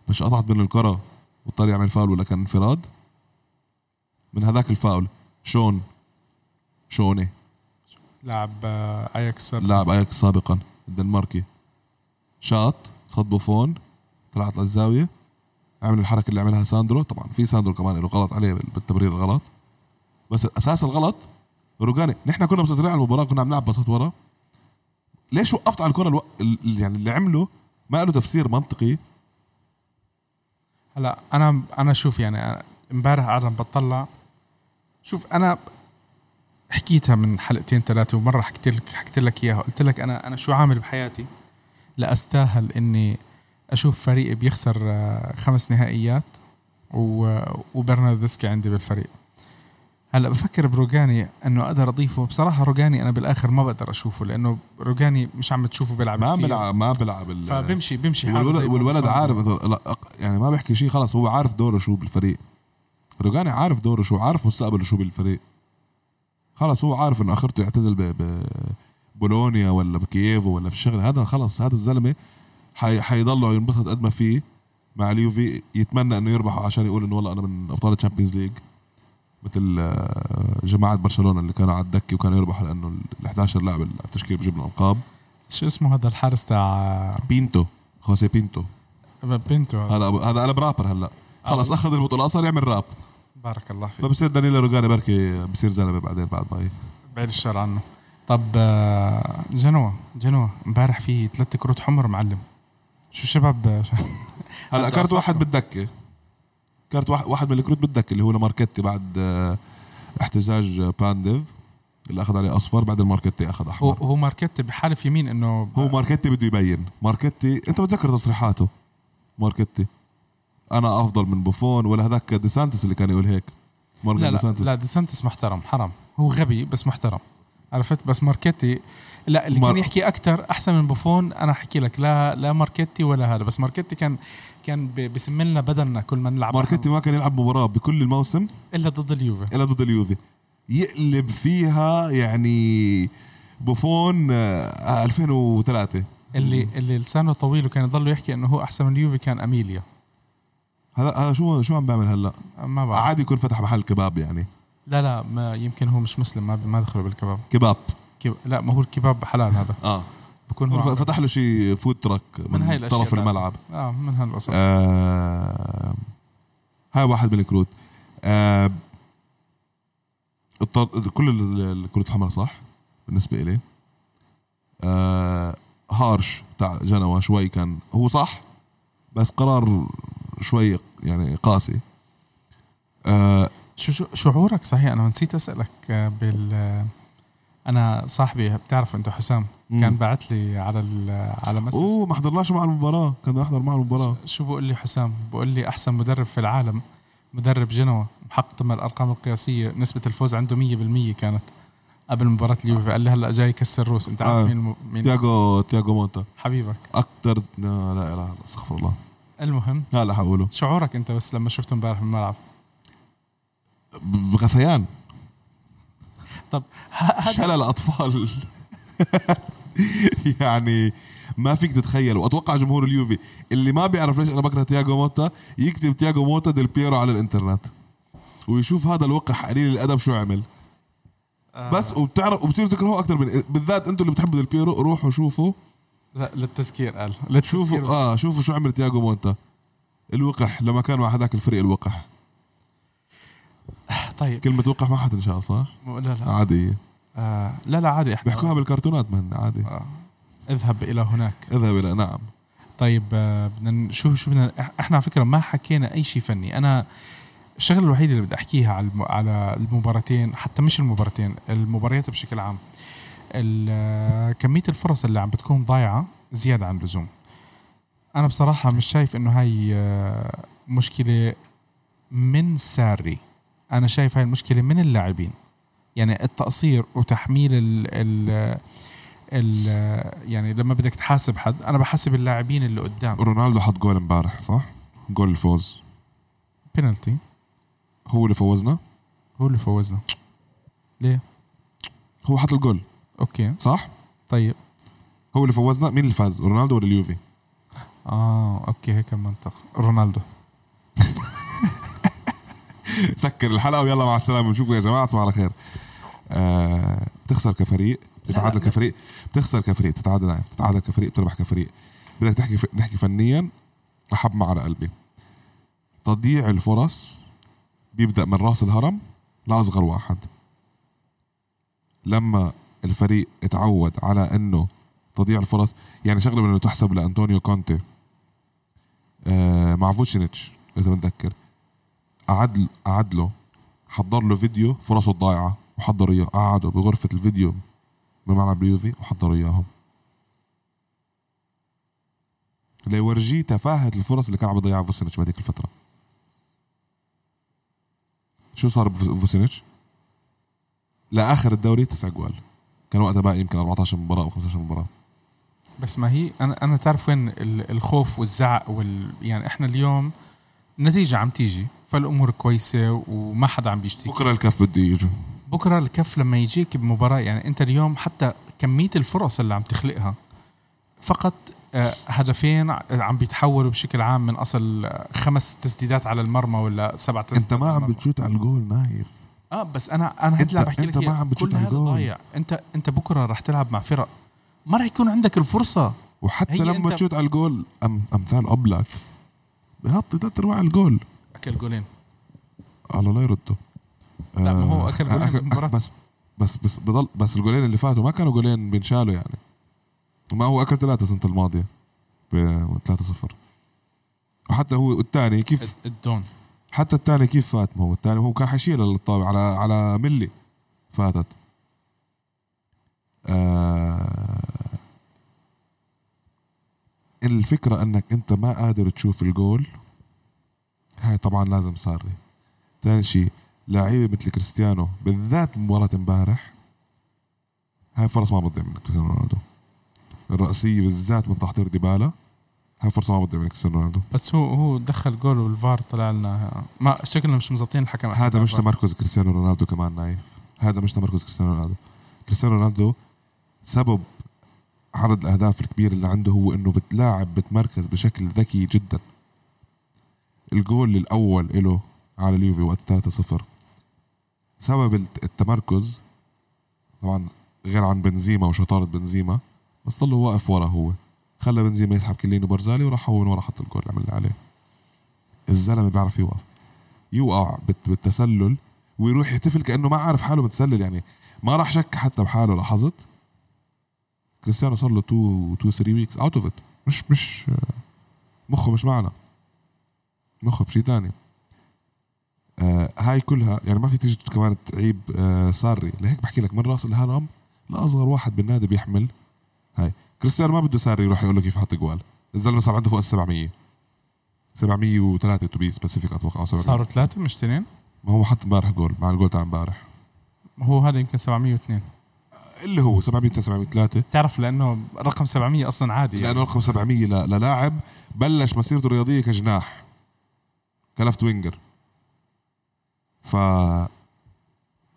[SPEAKER 2] مش قطعت من الكرة واضطر يعمل فاول ولا كان انفراد؟ من هذاك الفاول. شون. شوني.
[SPEAKER 1] لاعب آه، اياكس
[SPEAKER 2] لاعب اياكس سابقا. الدنماركي. شاط. صد بوفون. طلعت للزاويه عمل الحركة اللي عملها ساندرو. طبعا في ساندرو كمان له غلط عليه بالتمرير الغلط بس أساس الغلط روجاني نحن كنا مسيطرين على المباراة كنا عم نلعب باصات ورا. ليش وقفت على الكرة ألو... ال- يعني اللي عمله ما له تفسير منطقي؟
[SPEAKER 1] هلا أنا أنا شوف يعني إمبارح قاعد بطلع. شوف أنا حكيتها من حلقتين ثلاثة ومرة حكيت لك حكيت لك إياها. قلت لك أنا أنا شو عامل بحياتي؟ لأستاهل إني أشوف فريقي بيخسر آه، خمس نهائيات وبرناردسكي عندي بالفريق. هلأ بفكر بروجاني إنه أقدر أضيفه. بصراحة روجاني أنا بالآخر ما بقدر أشوفه لأنه روجاني مش عم تشوفه بيلعب
[SPEAKER 2] ما. بيلعب ما بيلعب
[SPEAKER 1] فبمشي بمشي حاله
[SPEAKER 2] والولد, والولد. عارف يعني ما بيحكي شيء خلص هو عارف دوره شو بالفريق. روجاني عارف دوره شو عارف مستقبله شو بالفريق. خلص هو عارف إنه أخرته يعتزل ب ب- بولونيا ولا بكييفو ولا بالشغله هذا خلص هذا الزلمة حي حيضله ينبسط قد ما فيه مع اليوفي يتمنى إنه يربحوا عشان يقول إنه والله أنا من أبطال ال Champions League مثل آه، جماعة برشلونة اللي كانوا على الدكة وكانوا يربحوا لأنه ال 11 لاعب التشكيل بجيب لهم القاب
[SPEAKER 1] شو اسمه هذا الحارس تاع؟
[SPEAKER 2] بينتو خوسي بينتو.
[SPEAKER 1] بنتو
[SPEAKER 2] هذا أبو- هذا قلب رابر هلأ. خلص. أخذ البطولة صار يعمل راب.
[SPEAKER 1] بارك الله فيك.
[SPEAKER 2] فبصير دانيلا روجاني بركي بصير زلمة بعدين بعد ما
[SPEAKER 1] بعيد الشر عنه. طب آه، جنوة جنوة امبارح في ثلاث كروت حمر معلم. شو شباب؟
[SPEAKER 2] هلا كارت. واحد بالدكه كارت واحد واحد من الكروت بالدكه اللي هو لماركتي بعد آه، احتجاج بانديف اللي أخذ عليه أصفر بعد الماركتي أخذ
[SPEAKER 1] هو
[SPEAKER 2] أحمر.
[SPEAKER 1] هو ماركتي بحالف يمين إنه
[SPEAKER 2] هو ماركتي بده يبين. ماركتي أنت بتذكر تصريحاته؟ ماركتي أنا أفضل من بوفون ولا هذاك ديسانتس اللي كان يقول هيك؟
[SPEAKER 1] لا لا
[SPEAKER 2] ديسانتس.
[SPEAKER 1] لا ديسانتس محترم حرام. هو غبي بس محترم. عرفت؟ بس ماركتي لا اللي كان يحكي أكثر أحسن من بوفون أنا أحكي لك. لا لا ماركتي ولا هذا بس ماركتي كان كان بسم لنا بدنا كل ما نلعب
[SPEAKER 2] ماركتي ما كان يلعب مباراة بكل الموسم.
[SPEAKER 1] إلا ضد اليوفي.
[SPEAKER 2] إلا ضد اليوفي. يقلب فيها يعني بوفون آه، 2003
[SPEAKER 1] اللي اللي لسانه طويل وكان يضل يحكي إنه هو أحسن من اليوفي كان أميليا.
[SPEAKER 2] هذا هذا شو شو عم بيعمل هلأ؟
[SPEAKER 1] ما بعرف.
[SPEAKER 2] عادي يكون فتح محل كباب يعني.
[SPEAKER 1] لا لا ما يمكن هو مش مسلم ما ما دخله بالكباب.
[SPEAKER 2] كباب.
[SPEAKER 1] كيب... لا ما هو الكباب حلال هذا.
[SPEAKER 2] آه.
[SPEAKER 1] بكون هو
[SPEAKER 2] فتح له شيء food truck
[SPEAKER 1] من
[SPEAKER 2] من,
[SPEAKER 1] هاي الأشياء
[SPEAKER 2] طرف. الملعب.
[SPEAKER 1] آه من هالقصص
[SPEAKER 2] آه هاي واحد من الكروت. آه كل ال- الكروت حمراء صح؟ بالنسبة إلي. آه harsh بتاع جنوا شوي كان هو صح؟ بس قرار شوي يعني قاسي. آه
[SPEAKER 1] شو شعورك صحيح؟ أنا نسيت أسألك آه، بال أنا صاحبي بتعرف انت حسام؟
[SPEAKER 2] مم.
[SPEAKER 1] كان بعت لي على. على message
[SPEAKER 2] أوه ما حضرناش مع المباراة. كنا نحضر مع المباراة.
[SPEAKER 1] شو بقول لي حسام؟ بقول لي أحسن مدرب في العالم مدرب جنوا محطم الأرقام القياسية نسبة الفوز عنده 100% كانت قبل مباراة اليوفي. قال لي هلأ جاي يكسر روس. أنت عارف
[SPEAKER 2] آه.
[SPEAKER 1] مين, الم... مين؟
[SPEAKER 2] تياغو تياغو مونتا
[SPEAKER 1] حبيبك.
[SPEAKER 2] أكثر لا لا الله استغفر الله.
[SPEAKER 1] المهم
[SPEAKER 2] لا حقوله
[SPEAKER 1] شعورك أنت بس لما شفته امبارح بالملعب
[SPEAKER 2] بغثيان
[SPEAKER 1] طب
[SPEAKER 2] شلل اطفال يعني ما فيك تتخيل. وأتوقع جمهور اليوفي اللي ما بيعرف ليش أنا بكره تياجو موتا يكتب تياجو موتا ديل بيرو على الإنترنت ويشوف هذا الوقح قليل الادب شو عمل.
[SPEAKER 1] آه،
[SPEAKER 2] بس وبتعرف وبتصيروا تكرهوه أكثر من بالذات أنتم اللي بتحبوا ديل بيرو روحوا شوفوا.
[SPEAKER 1] لا للتذكير قال. للتذكير.
[SPEAKER 2] شوفوا. آه شوفوا شو عمل تياجو موتا الوقح لما كان مع هذاك الفريق الوقح.
[SPEAKER 1] طيب.
[SPEAKER 2] كلمة ما حد انشاء صح؟
[SPEAKER 1] لا لا.
[SPEAKER 2] عادية
[SPEAKER 1] آه لا لا عادي إحنا
[SPEAKER 2] بيحكوها بالكرتونات من عادي.
[SPEAKER 1] آه. اذهب إلى هناك.
[SPEAKER 2] اذهب إلى نعم.
[SPEAKER 1] طيب آه، بدنا ن- شو شو بدنا إحنا على فكرة ما حكينا أي شيء فني. أنا الشغلة الوحيدة اللي بدي أحكيها على على المباراتين حتى مش المباراتين المباريات بشكل عام. ال- كمية الفرص اللي عم بتكون ضايعة زيادة عن اللزوم. أنا بصراحة مش شايف إنه هاي آه، مشكلة من ساري. أنا شايف هاي المشكلة من اللاعبين. يعني التقصير وتحميل ال ال ال يعني لما بدك تحاسب حد أنا بحاسب اللاعبين اللي قدام.
[SPEAKER 2] رونالدو حط جول امبارح صح؟ جول الفوز.
[SPEAKER 1] بينالتي.
[SPEAKER 2] هو اللي فوزنا؟
[SPEAKER 1] هو اللي فوزنا. ليه؟
[SPEAKER 2] هو حط الجول.
[SPEAKER 1] أوكي.
[SPEAKER 2] صح؟
[SPEAKER 1] طيب.
[SPEAKER 2] هو اللي فوزنا؟ مين اللي فاز؟ رونالدو ولا اليوفي؟
[SPEAKER 1] آه أوكي هيك المنطق. رونالدو.
[SPEAKER 2] سكر الحلقة ويلا مع السلامة. بنشوفكم يا جماعة تصبحوا على خير. آه بتخسر كفريق بتتعادل
[SPEAKER 1] لا.
[SPEAKER 2] كفريق بتخسر كفريق بتتعادل نعم بتتعادل كفريق بتربح كفريق. بدك تحكي ف... نحكي فنيا احب ما على قلبي. تضييع الفرص بيبدأ من رأس الهرم لأصغر واحد. لما الفريق اتعود على إنه تضييع الفرص يعني شغلة انه تحسب لأنطونيو كونتي. آه مع فوتشينيتش إذا بتذكر. قعد قعد له. حضر له فيديو فرصه الضايعة. وحضر إياه. قعدوا بغرفة الفيديو بملعب اليوفي. وحضروا إياهم. ليورجيه تفاهة الفرص اللي كان عم يضيعها فوسينيتش بهذيك الفترة. شو صار بفوسينيتش؟ لآخر الدوري تسع جوال. كان وقتها باقي يمكن 14 مباراة أو 15 مباراة.
[SPEAKER 1] بس ما هي أنا أنا تعرف وين ال- الخوف والزعق وال يعني إحنا اليوم النتيجه عم تيجي. فالأمور كويسة وما حدا عم بيشتكي.
[SPEAKER 2] بكرة الكف بده يجوا
[SPEAKER 1] بكرة الكف لما يجيك بمباراة يعني أنت اليوم حتى كمية الفرص اللي عم تخلقها فقط آه، هدفين عم بيتحولوا بشكل عام من أصل آه، خمس تسديدات على المرمى ولا سبع تسديدات
[SPEAKER 2] أنت ما عم. بتشوت على الجول نايف.
[SPEAKER 1] آه بس
[SPEAKER 2] أنا
[SPEAKER 1] أنا عم بحكي
[SPEAKER 2] أنت
[SPEAKER 1] لك
[SPEAKER 2] ما. عم بتشوت على الجول.
[SPEAKER 1] ضايع. أنت أنت بكرة رح تلعب مع فرق. ما رح يكون عندك الفرصة.
[SPEAKER 2] وحتى لما تشوت على الجول أم أمثال قبلك بغطي ثلاث ارباع الجول.
[SPEAKER 1] أكل جولين
[SPEAKER 2] الله لا يرده
[SPEAKER 1] لا، ما هو
[SPEAKER 2] آه،
[SPEAKER 1] أكل جولين
[SPEAKER 2] أكل-
[SPEAKER 1] بالمباراة.
[SPEAKER 2] بس بس بس بضل بس الجولين اللي فاتوا ما كانوا جولين بينشالوا يعني. ما هو أكل ثلاثة السنة الماضية ب 3 0 وحتى هو الثاني كيف؟
[SPEAKER 1] الدون
[SPEAKER 2] حتى الثاني كيف فات؟ ما هو الثاني هو كان حيشيلها للطابع على على ملي فاتت. آه الفكرة أنك أنت ما قادر تشوف الجول. هاي طبعا لازم صاري ثاني شيء لعيبة مثل كريستيانو بالذات مباراة امبارح هاي فرص ما بتضيع من كريستيانو رونالدو. الرأسية بالذات من تحضير ديبالا هاي فرصة ما بتضيع من كريستيانو رونالدو.
[SPEAKER 1] بس هو هو دخل جول والفار طلع لنا. ما شكلنا مش مزبطين الحكم.
[SPEAKER 2] هذا مش. تمركز كريستيانو رونالدو كمان نايف. هذا مش تمركز كريستيانو رونالدو. كريستيانو رونالدو سبب عدد الأهداف الكبير اللي عنده هو إنه بتلاعب بتمركز بشكل ذكي جدا. الجول الأول له على اليوفي وقت 3 0 سبب الت- التمركز طبعا غير عن بنزيما وشطارة بنزيما بس ضله واقف ورا هو. خلى بنزيما يسحب كيليني برزاغلي وراح هو من ورا حط الجول عمل اللي عليه. الزلمة بيعرف يوقف. يوقع بالت- بالتسلل ويروح يحتفل كأنه ما عارف حاله متسلل يعني ما راح شك حتى بحاله لاحظت؟ كريستيانو صار له 2 2 3 weeks out of it مش مش مخه مش معنا. مخه بشيء ثاني آه هاي كلها يعني ما في تيجي كمان تعيب آه ساري. لهيك بحكي لك من راس الهرم لاصغر واحد بالنادي بيحمل. هاي. كريستيانو ما بده ساري يروح يقول له كيف حط جول الزلمة صار عنده فوق ال 700 703 to be specific أتوقع أو 700.
[SPEAKER 1] صاروا ثلاثة مش اثنين؟
[SPEAKER 2] ما هو حط امبارح جول مع الجول تاع امبارح.
[SPEAKER 1] هو هذا يمكن 702
[SPEAKER 2] اللي هو 700 703
[SPEAKER 1] تعرف لأنه رقم 700 أصلا عادي يعني.
[SPEAKER 2] لأنه رقم 700 ل- للاعب بلش مسيرته الرياضية كجناح. ك left winger. ف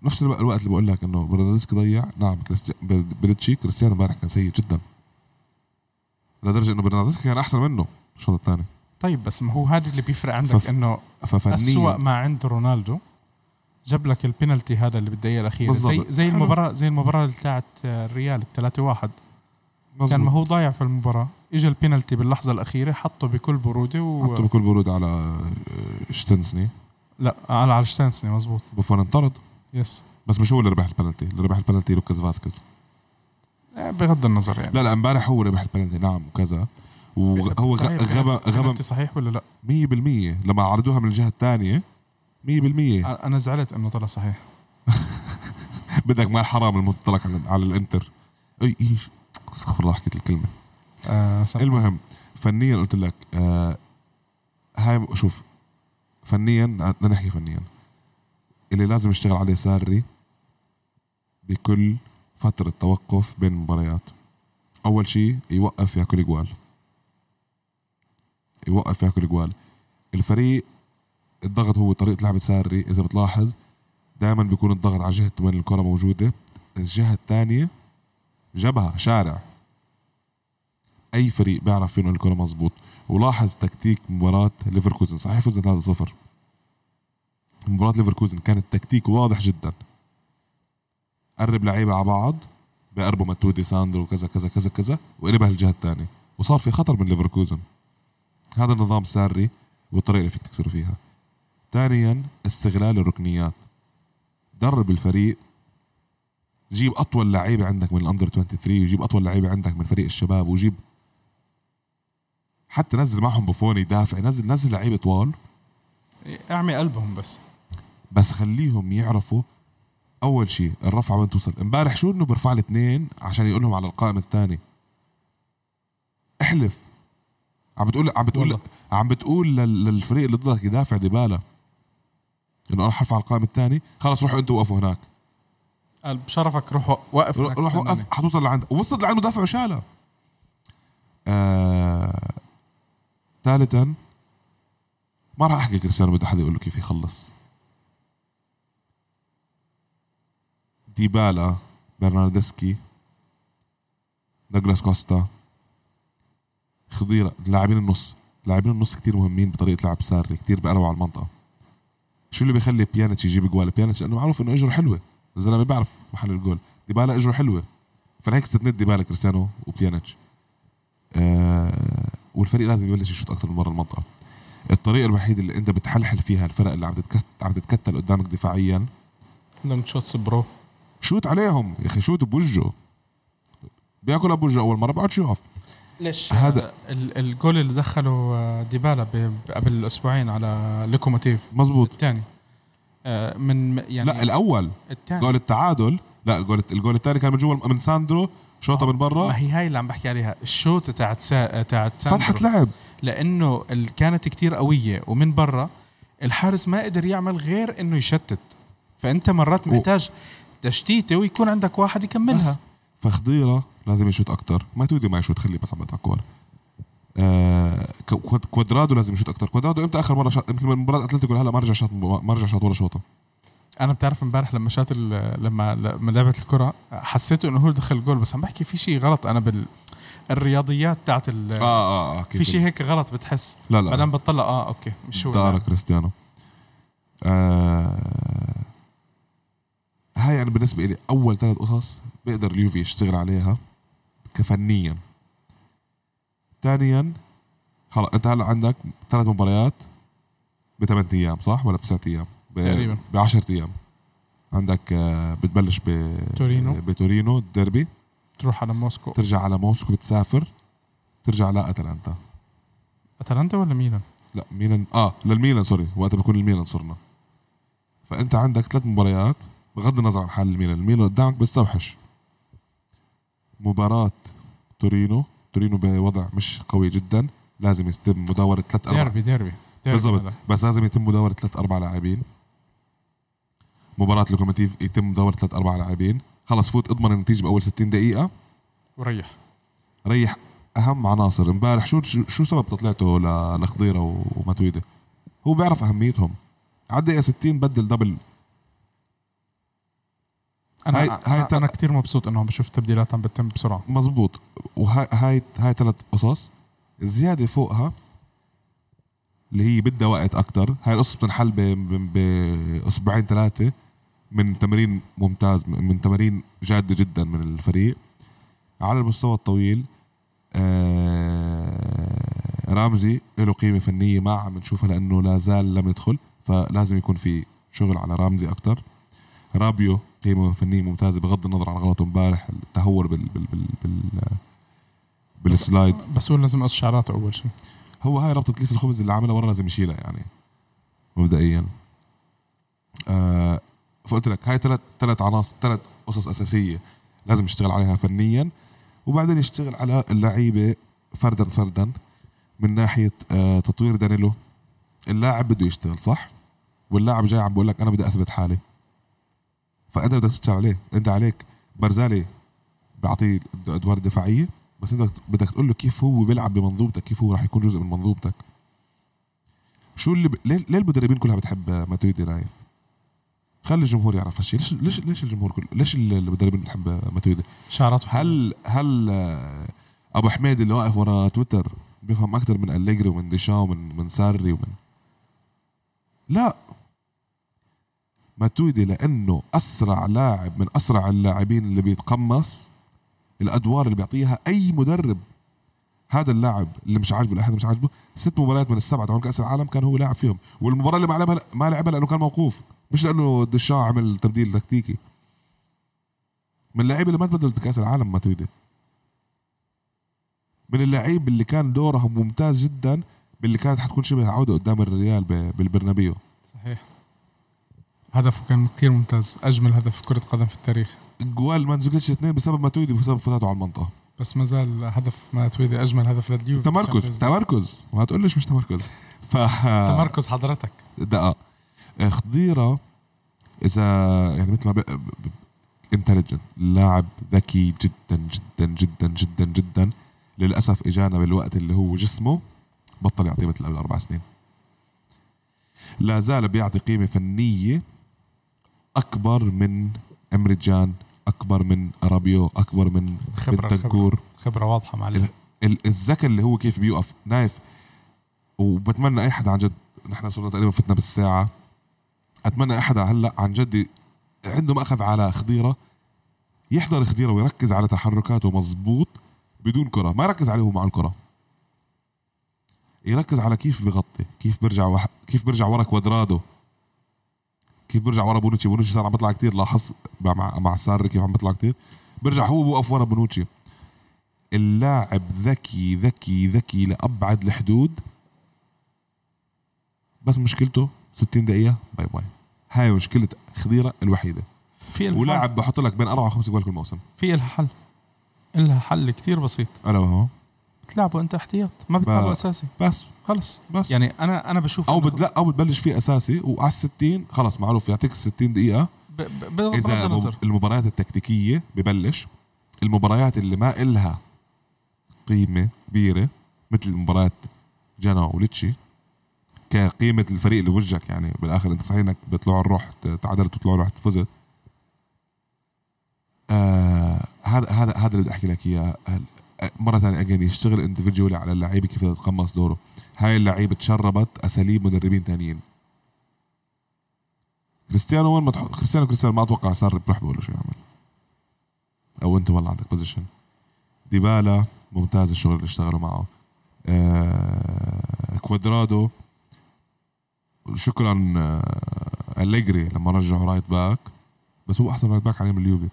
[SPEAKER 2] نفس الوقت اللي بقول لك إنه برنارديسكي ضيع نعم بريتشي كريستيانو امبارح كان سيء جدا. لدرجة إنه برنارديسكي كان أحسن منه الشوط الثاني.
[SPEAKER 1] طيب بس ما هو هذا اللي بيفرق عندك
[SPEAKER 2] فف...
[SPEAKER 1] إنه ففنية.
[SPEAKER 2] اسوء
[SPEAKER 1] ما عند رونالدو جاب لك البينالتي هذا اللي بالدقيقة الأخيرة زي زي المباراه زي المباراة بتاعت الريال 3 1 مزبوط. كان ما هو ضايع في المباراة. اجى البينالتي باللحظة الأخيرة حطه بكل بروده و...
[SPEAKER 2] حطه بكل بروده على آه، شتنسني
[SPEAKER 1] لا على على تشيزني مزبوط
[SPEAKER 2] بوفون انطرد؟
[SPEAKER 1] yes
[SPEAKER 2] بس مش هو اللي ربح البينالتي. اللي ربح البينالتي لوكاس فاسكيز.
[SPEAKER 1] إيه، بغض النظر يعني.
[SPEAKER 2] لا لا امبارح هو ربح البينالتي. نعم وكذا. وهو غبى غبى
[SPEAKER 1] صحيح ولا لا؟
[SPEAKER 2] 100% لما عرضوها من الجهة الثانية 100%
[SPEAKER 1] أنا زعلت إنه طلع صحيح.
[SPEAKER 2] بدك مال حرام المطلق على الإنتر. اي إيش؟ استغفر الله حكيت الكلمة
[SPEAKER 1] آه صح.
[SPEAKER 2] المهم فنيا قلت لك آه هاي شوف فنيا بدنا نحكي فنيا. اللي لازم يشتغل عليه ساري بكل فترة توقف بين المباريات أول شيء يوقف ياكل جوال. يوقف ياكل جوال. الفريق الضغط هو طريقة لعبة ساري إذا بتلاحظ دائما بيكون الضغط على جهة وين الكرة موجودة. الجهة الثانية جبهة شارع. أي فريق بيعرف فين الكرة مزبوط ولاحظ تكتيك مباراة ليفركوزن. صحيح فزنا 3-0 مباراة ليفركوزن كان التكتيك واضح جدا. قرب لعيبة على بعض. بقربوا ماتودي ساندرو وكذا كذا كذا كذا. وقلبها الجهة الثانية. وصار في خطر من ليفركوزن. هذا النظام ساري والطريقة اللي فيك تكسروا فيها. ثانيا استغلال الركنيات. درب الفريق جيب أطول لعيبة عندك من الأندر 23 وجيب أطول لعيبة عندك من فريق الشباب وجيب حتى نزل معهم بوفون يدافع نزل نزل لعيبة طوال.
[SPEAKER 1] أعمي قلبهم بس.
[SPEAKER 2] بس خليهم يعرفوا أول شيء الرفعه وين توصل. امبارح شو إنه برفع الاثنين عشان يقول لهم على القائم الثاني احلف. عم بتقول عم بتقول
[SPEAKER 1] والله.
[SPEAKER 2] عم بتقول لل- للفريق اللي ضدك يدافع ديبالا إنه أنا حرفع على القائم الثاني خلص روحوا أنتوا وقفوا هناك.
[SPEAKER 1] قال بشرفك روح وقف
[SPEAKER 2] روح وقف. حتوصل لعنده ووصلت لعنده دافع وشالها. آه... ثالثا ما راح أحكي كريستيانو بده حدا يقول له كيف يخلص. ديبالا برنارديسكي دوغلاس كوستا خضيرة لاعبين النص. لاعبين النص كتير مهمين بطريقة لعب ساري كتير بقربوا على المنطقة. شو اللي بيخلي بيانيتش يجيب جول؟ بيانيتش لأنه معروف إنه إجره حلوة. الزلمة بيعرف محل الجول. ديبالا اجره حلوة. فلهيك استثنيت ديبالا كريستيانو وبيانيتش. آه والفريق لازم يبلش يشوط أكثر من برا المنطقة الطريقة الوحيدة اللي أنت بتحلحل فيها الفرق اللي عم تتكت عم تتكتل قدامك دفاعيا.
[SPEAKER 1] long shots bro
[SPEAKER 2] شوت عليهم. يا أخي شوت بوجهه بياكل بوجهه أول مرة بقعد يقف
[SPEAKER 1] ليش؟
[SPEAKER 2] هذا-
[SPEAKER 1] هذا الجول اللي دخله آه، ديبالا قبل أسبوعين على لوكوموتيف
[SPEAKER 2] مزبوط.
[SPEAKER 1] الثاني. آه، من يعني
[SPEAKER 2] لا الأول.
[SPEAKER 1] الثاني
[SPEAKER 2] جول التعادل. لا الجول الجول الثاني كان من جوا من ساندرو شوطه من برا.
[SPEAKER 1] ما هي هاي اللي عم بحكي عليها. الشوطة تاعت سا... تاعت ساندرو.
[SPEAKER 2] فتحت لعب.
[SPEAKER 1] لأنه كانت كتير قوية. ومن برا الحارس ما قدر يعمل غير إنه يشتت. فأنت مرات محتاج تشتيته ويكون عندك واحد يكملها.
[SPEAKER 2] بس فخضيره لازم يشوت أكتر. ما تودي ما يشوت خليه بس عم كور آه كوادرادو لازم يشوت أكتر. كوادرادو إمتى آخر مرة شاط؟ يمكن من مباراة أتلتيكو هلا ما رجع شاط ما رجع شاط ولا شوطه.
[SPEAKER 1] أنا بتعرف امبارح لما شاط لما لما لعبت الكرة حسيته إنه هو دخل الجول بس عم بحكي في شيء غلط. أنا بال الرياضيات تاعت ال...
[SPEAKER 2] آه آه, آه
[SPEAKER 1] في شيء هيك غلط بتحس.
[SPEAKER 2] لا لا
[SPEAKER 1] بعدين بتطلع آه أوكي مش هو اللاعب.
[SPEAKER 2] كريستيانو. آه هاي يعني بالنسبة لي أول ثلاث قصص بيقدر اليوفي يشتغل عليها كفنيا. ثانيا خلص أنت هلأ عندك ثلاث مباريات بثمان أيام صح؟ ولا بتسعة أيام؟
[SPEAKER 1] تقريباً.
[SPEAKER 2] ب 10 أيام. عندك آه بتبلش ب
[SPEAKER 1] تورينو.
[SPEAKER 2] بتورينو الديربي.
[SPEAKER 1] تروح على موسكو.
[SPEAKER 2] ترجع على موسكو بتسافر ترجع على أتلانتا.
[SPEAKER 1] أتلانتا ولا ميلان؟
[SPEAKER 2] لا ميلان آه للميلان sorry. وقتها بكون الميلان صرنا. فأنت عندك ثلاث مباريات بغض النظر عن حال الميلان. الميلان قدامك بيستوحش مباراة تورينو تورينو بوضع مش قوي جدا. لازم يتم مداورة ثلاث أربع
[SPEAKER 1] ديربي ديربي ديربي
[SPEAKER 2] بالضبط. بس لازم يتم مداورة ثلاث أربع لاعبين. مباراة لوكوموتيف يتم مداورة ثلاث أربع لاعبين. خلص فوت اضمن النتيجة بأول 60 دقيقة.
[SPEAKER 1] وريح.
[SPEAKER 2] ريح أهم عناصر. امبارح شو شو سبب تطلعته لخضيرة وماتويدي هو بيعرف أهميتهم. الدقيقة 60 بدل دبل
[SPEAKER 1] أنا
[SPEAKER 2] هاي-
[SPEAKER 1] هاي أنا, كثير مبسوط إنه عم بشوف تبديلات عم بتتم بسرعة.
[SPEAKER 2] مزبوط. وهاي هاي هاي ثلاث قصص الزياده فوقها اللي هي بدها وقت أكتر. هاي القصص بتنحل ب- ب- باسبوعين ثلاثة من تمرين ممتاز من تمارين جادة جدا من الفريق. على المستوى الطويل آه رامزي له قيمة فنية ما عم نشوفها لأنه لا زال لم يدخل فلازم يكون في شغل على رامزي أكتر. رابيو قيمه فنيه ممتازه بغض النظر عن غلطه امبارح التهور بال بال بال, بال بال slide
[SPEAKER 1] بس هو لازم يقص شعراته أول شيء.
[SPEAKER 2] هو هاي ربطه كيس الخبز اللي عاملها ورا لازم يشيلها يعني مبدئيا. فقلت لك هاي ثلاث ثلاث عناصر ثلاث قصص أساسية لازم يشتغل عليها فنيا. وبعدين يشتغل على اللعيبة فردا فردا من ناحية آه تطوير دانيلو. اللاعب بده يشتغل صح؟ واللاعب جاي عم بقول لك أنا بدي أثبت حالي. فأنت بدك تشتغل عليه. أنت عليك برزالي بيعطيه أدوار دفاعية بس أنت بدك تقول له كيف هو بيلعب بمنظومتك كيف هو راح يكون جزء من منظومتك. شو اللي ب... ليه, ليه المدربين كلها بتحب ماتويدي نايف خلي الجمهور يعرف هالشيء ليش ليش ليش الجمهور كله ليش المدربين بتحب ماتويدي
[SPEAKER 1] شعراته
[SPEAKER 2] هل هل أبو حميد اللي واقف ورا تويتر بيفهم أكثر من أليجري ومن ديشا ومن من ساري ومن لا. ماتويدي لأنه أسرع لاعب من أسرع اللاعبين اللي بيتقمص الأدوار اللي بيعطيها أي مدرب. هذا اللاعب اللي مش عاجبه الاحد مش عاجبه ست مباريات من السبعة تبع كأس العالم كان هو لاعب فيهم. والمباراة اللي ما لعبها ما لعبها لأنه كان موقوف. مش لأنه دشا عمل تبديل تكتيكي. من اللعيبة اللي ما تبدلت بكاس العالم ماتويدي من اللعيب اللي كان دوره ممتاز جدا باللي كانت حتكون شبه عودة قدام الريال بالبرنابيو.
[SPEAKER 1] صحيح. هدفه كان كثير ممتاز أجمل هدف كرة قدم في التاريخ.
[SPEAKER 2] جوال مانزوكيتش اثنين بسبب ماتويدي وبسبب فتاته على المنطقة.
[SPEAKER 1] بس ما زال هدف ماتويدي أجمل هدف لليوفي
[SPEAKER 2] تمركز تمركز. وهتقول ليش مش تمركز.
[SPEAKER 1] ف تمركز حضرتك.
[SPEAKER 2] دقيقه خضيرة إذا يعني مثل ما intelligent لاعب ذكي جدا جدا جدا جدا جدا. للأسف إجانا بالوقت اللي هو جسمه بطل يعطي مثل قبل أربع سنين. لا زال بيعطي قيمة فنية. أكبر من امريجان أكبر من أرابيو أكبر من
[SPEAKER 1] خبرة
[SPEAKER 2] بنتنكور
[SPEAKER 1] خبرة, خبرة واضحة معلم.
[SPEAKER 2] الذكاء اللي هو كيف بيوقف. نايف وبتمنى أي حدا عن جد نحن صرنا تقريبا فتنا بالساعة. أتمنى أي حدا هلأ عن جد عنده مأخذ على خضيره يحضر خضيره ويركز على تحركاته مزبوط بدون كرة. ما يركز عليه مع الكرة. يركز على كيف بغطي كيف برجع وح... كيف برجع ورا كوادرادو. كيف برجع ورا بونوتشي؟ بونوتشي صار عم بيطلع كثير لاحظ مع مع ساري كيف عم بيطلع كثير برجع هو بوقف ورا بونوتشي. اللاعب ذكي ذكي ذكي لأبعد الحدود. بس مشكلته 60 دقيقة. bye bye. هاي مشكلة خضيرة الوحيدة. في ولاعب بحط لك بين أربع وخمس جوال كل موسم.
[SPEAKER 1] في لها حل لها حل كتير بسيط.
[SPEAKER 2] أنا وهو.
[SPEAKER 1] بتلعبه انت احتياط ما بتلعبه أساسي.
[SPEAKER 2] بس
[SPEAKER 1] خلص بس. يعني أنا أنا بشوف
[SPEAKER 2] أو بد... لا أو بتبلش فيه أساسي وعلى ال 60 خلص معروف يعطيك ال 60 دقيقة.
[SPEAKER 1] ب... ب... إذا
[SPEAKER 2] مب... المباريات التكتيكية ببلش. المباريات اللي ما إلها قيمة كبيرة مثل مباراه جانا وليتشي كقيمة الفريق اللي وجهك يعني بالآخر أنت صحيح إنك بتطلع الروح تعادلت وطلع الروح فزت آه هذا هذا هذا اللي بدي أحكي لك إياه. مرة ثانية اجين يشتغل اندفجولي على اللعيبة كيف تتقمص دوره. هاي اللعيبة تشربت أساليب مدربين ثانيين كريستيانو وين ما تحط كريستيانو كريستيانو ما أتوقع صار بروح بقول شو يعمل. أو أنت والله عندك position ديبالا ممتاز الشغل اللي اشتغلوا معه. آه كوادرادو. شكرا آه أليجري لما رجعوا right back بس هو أحسن right back عليه من اليوفي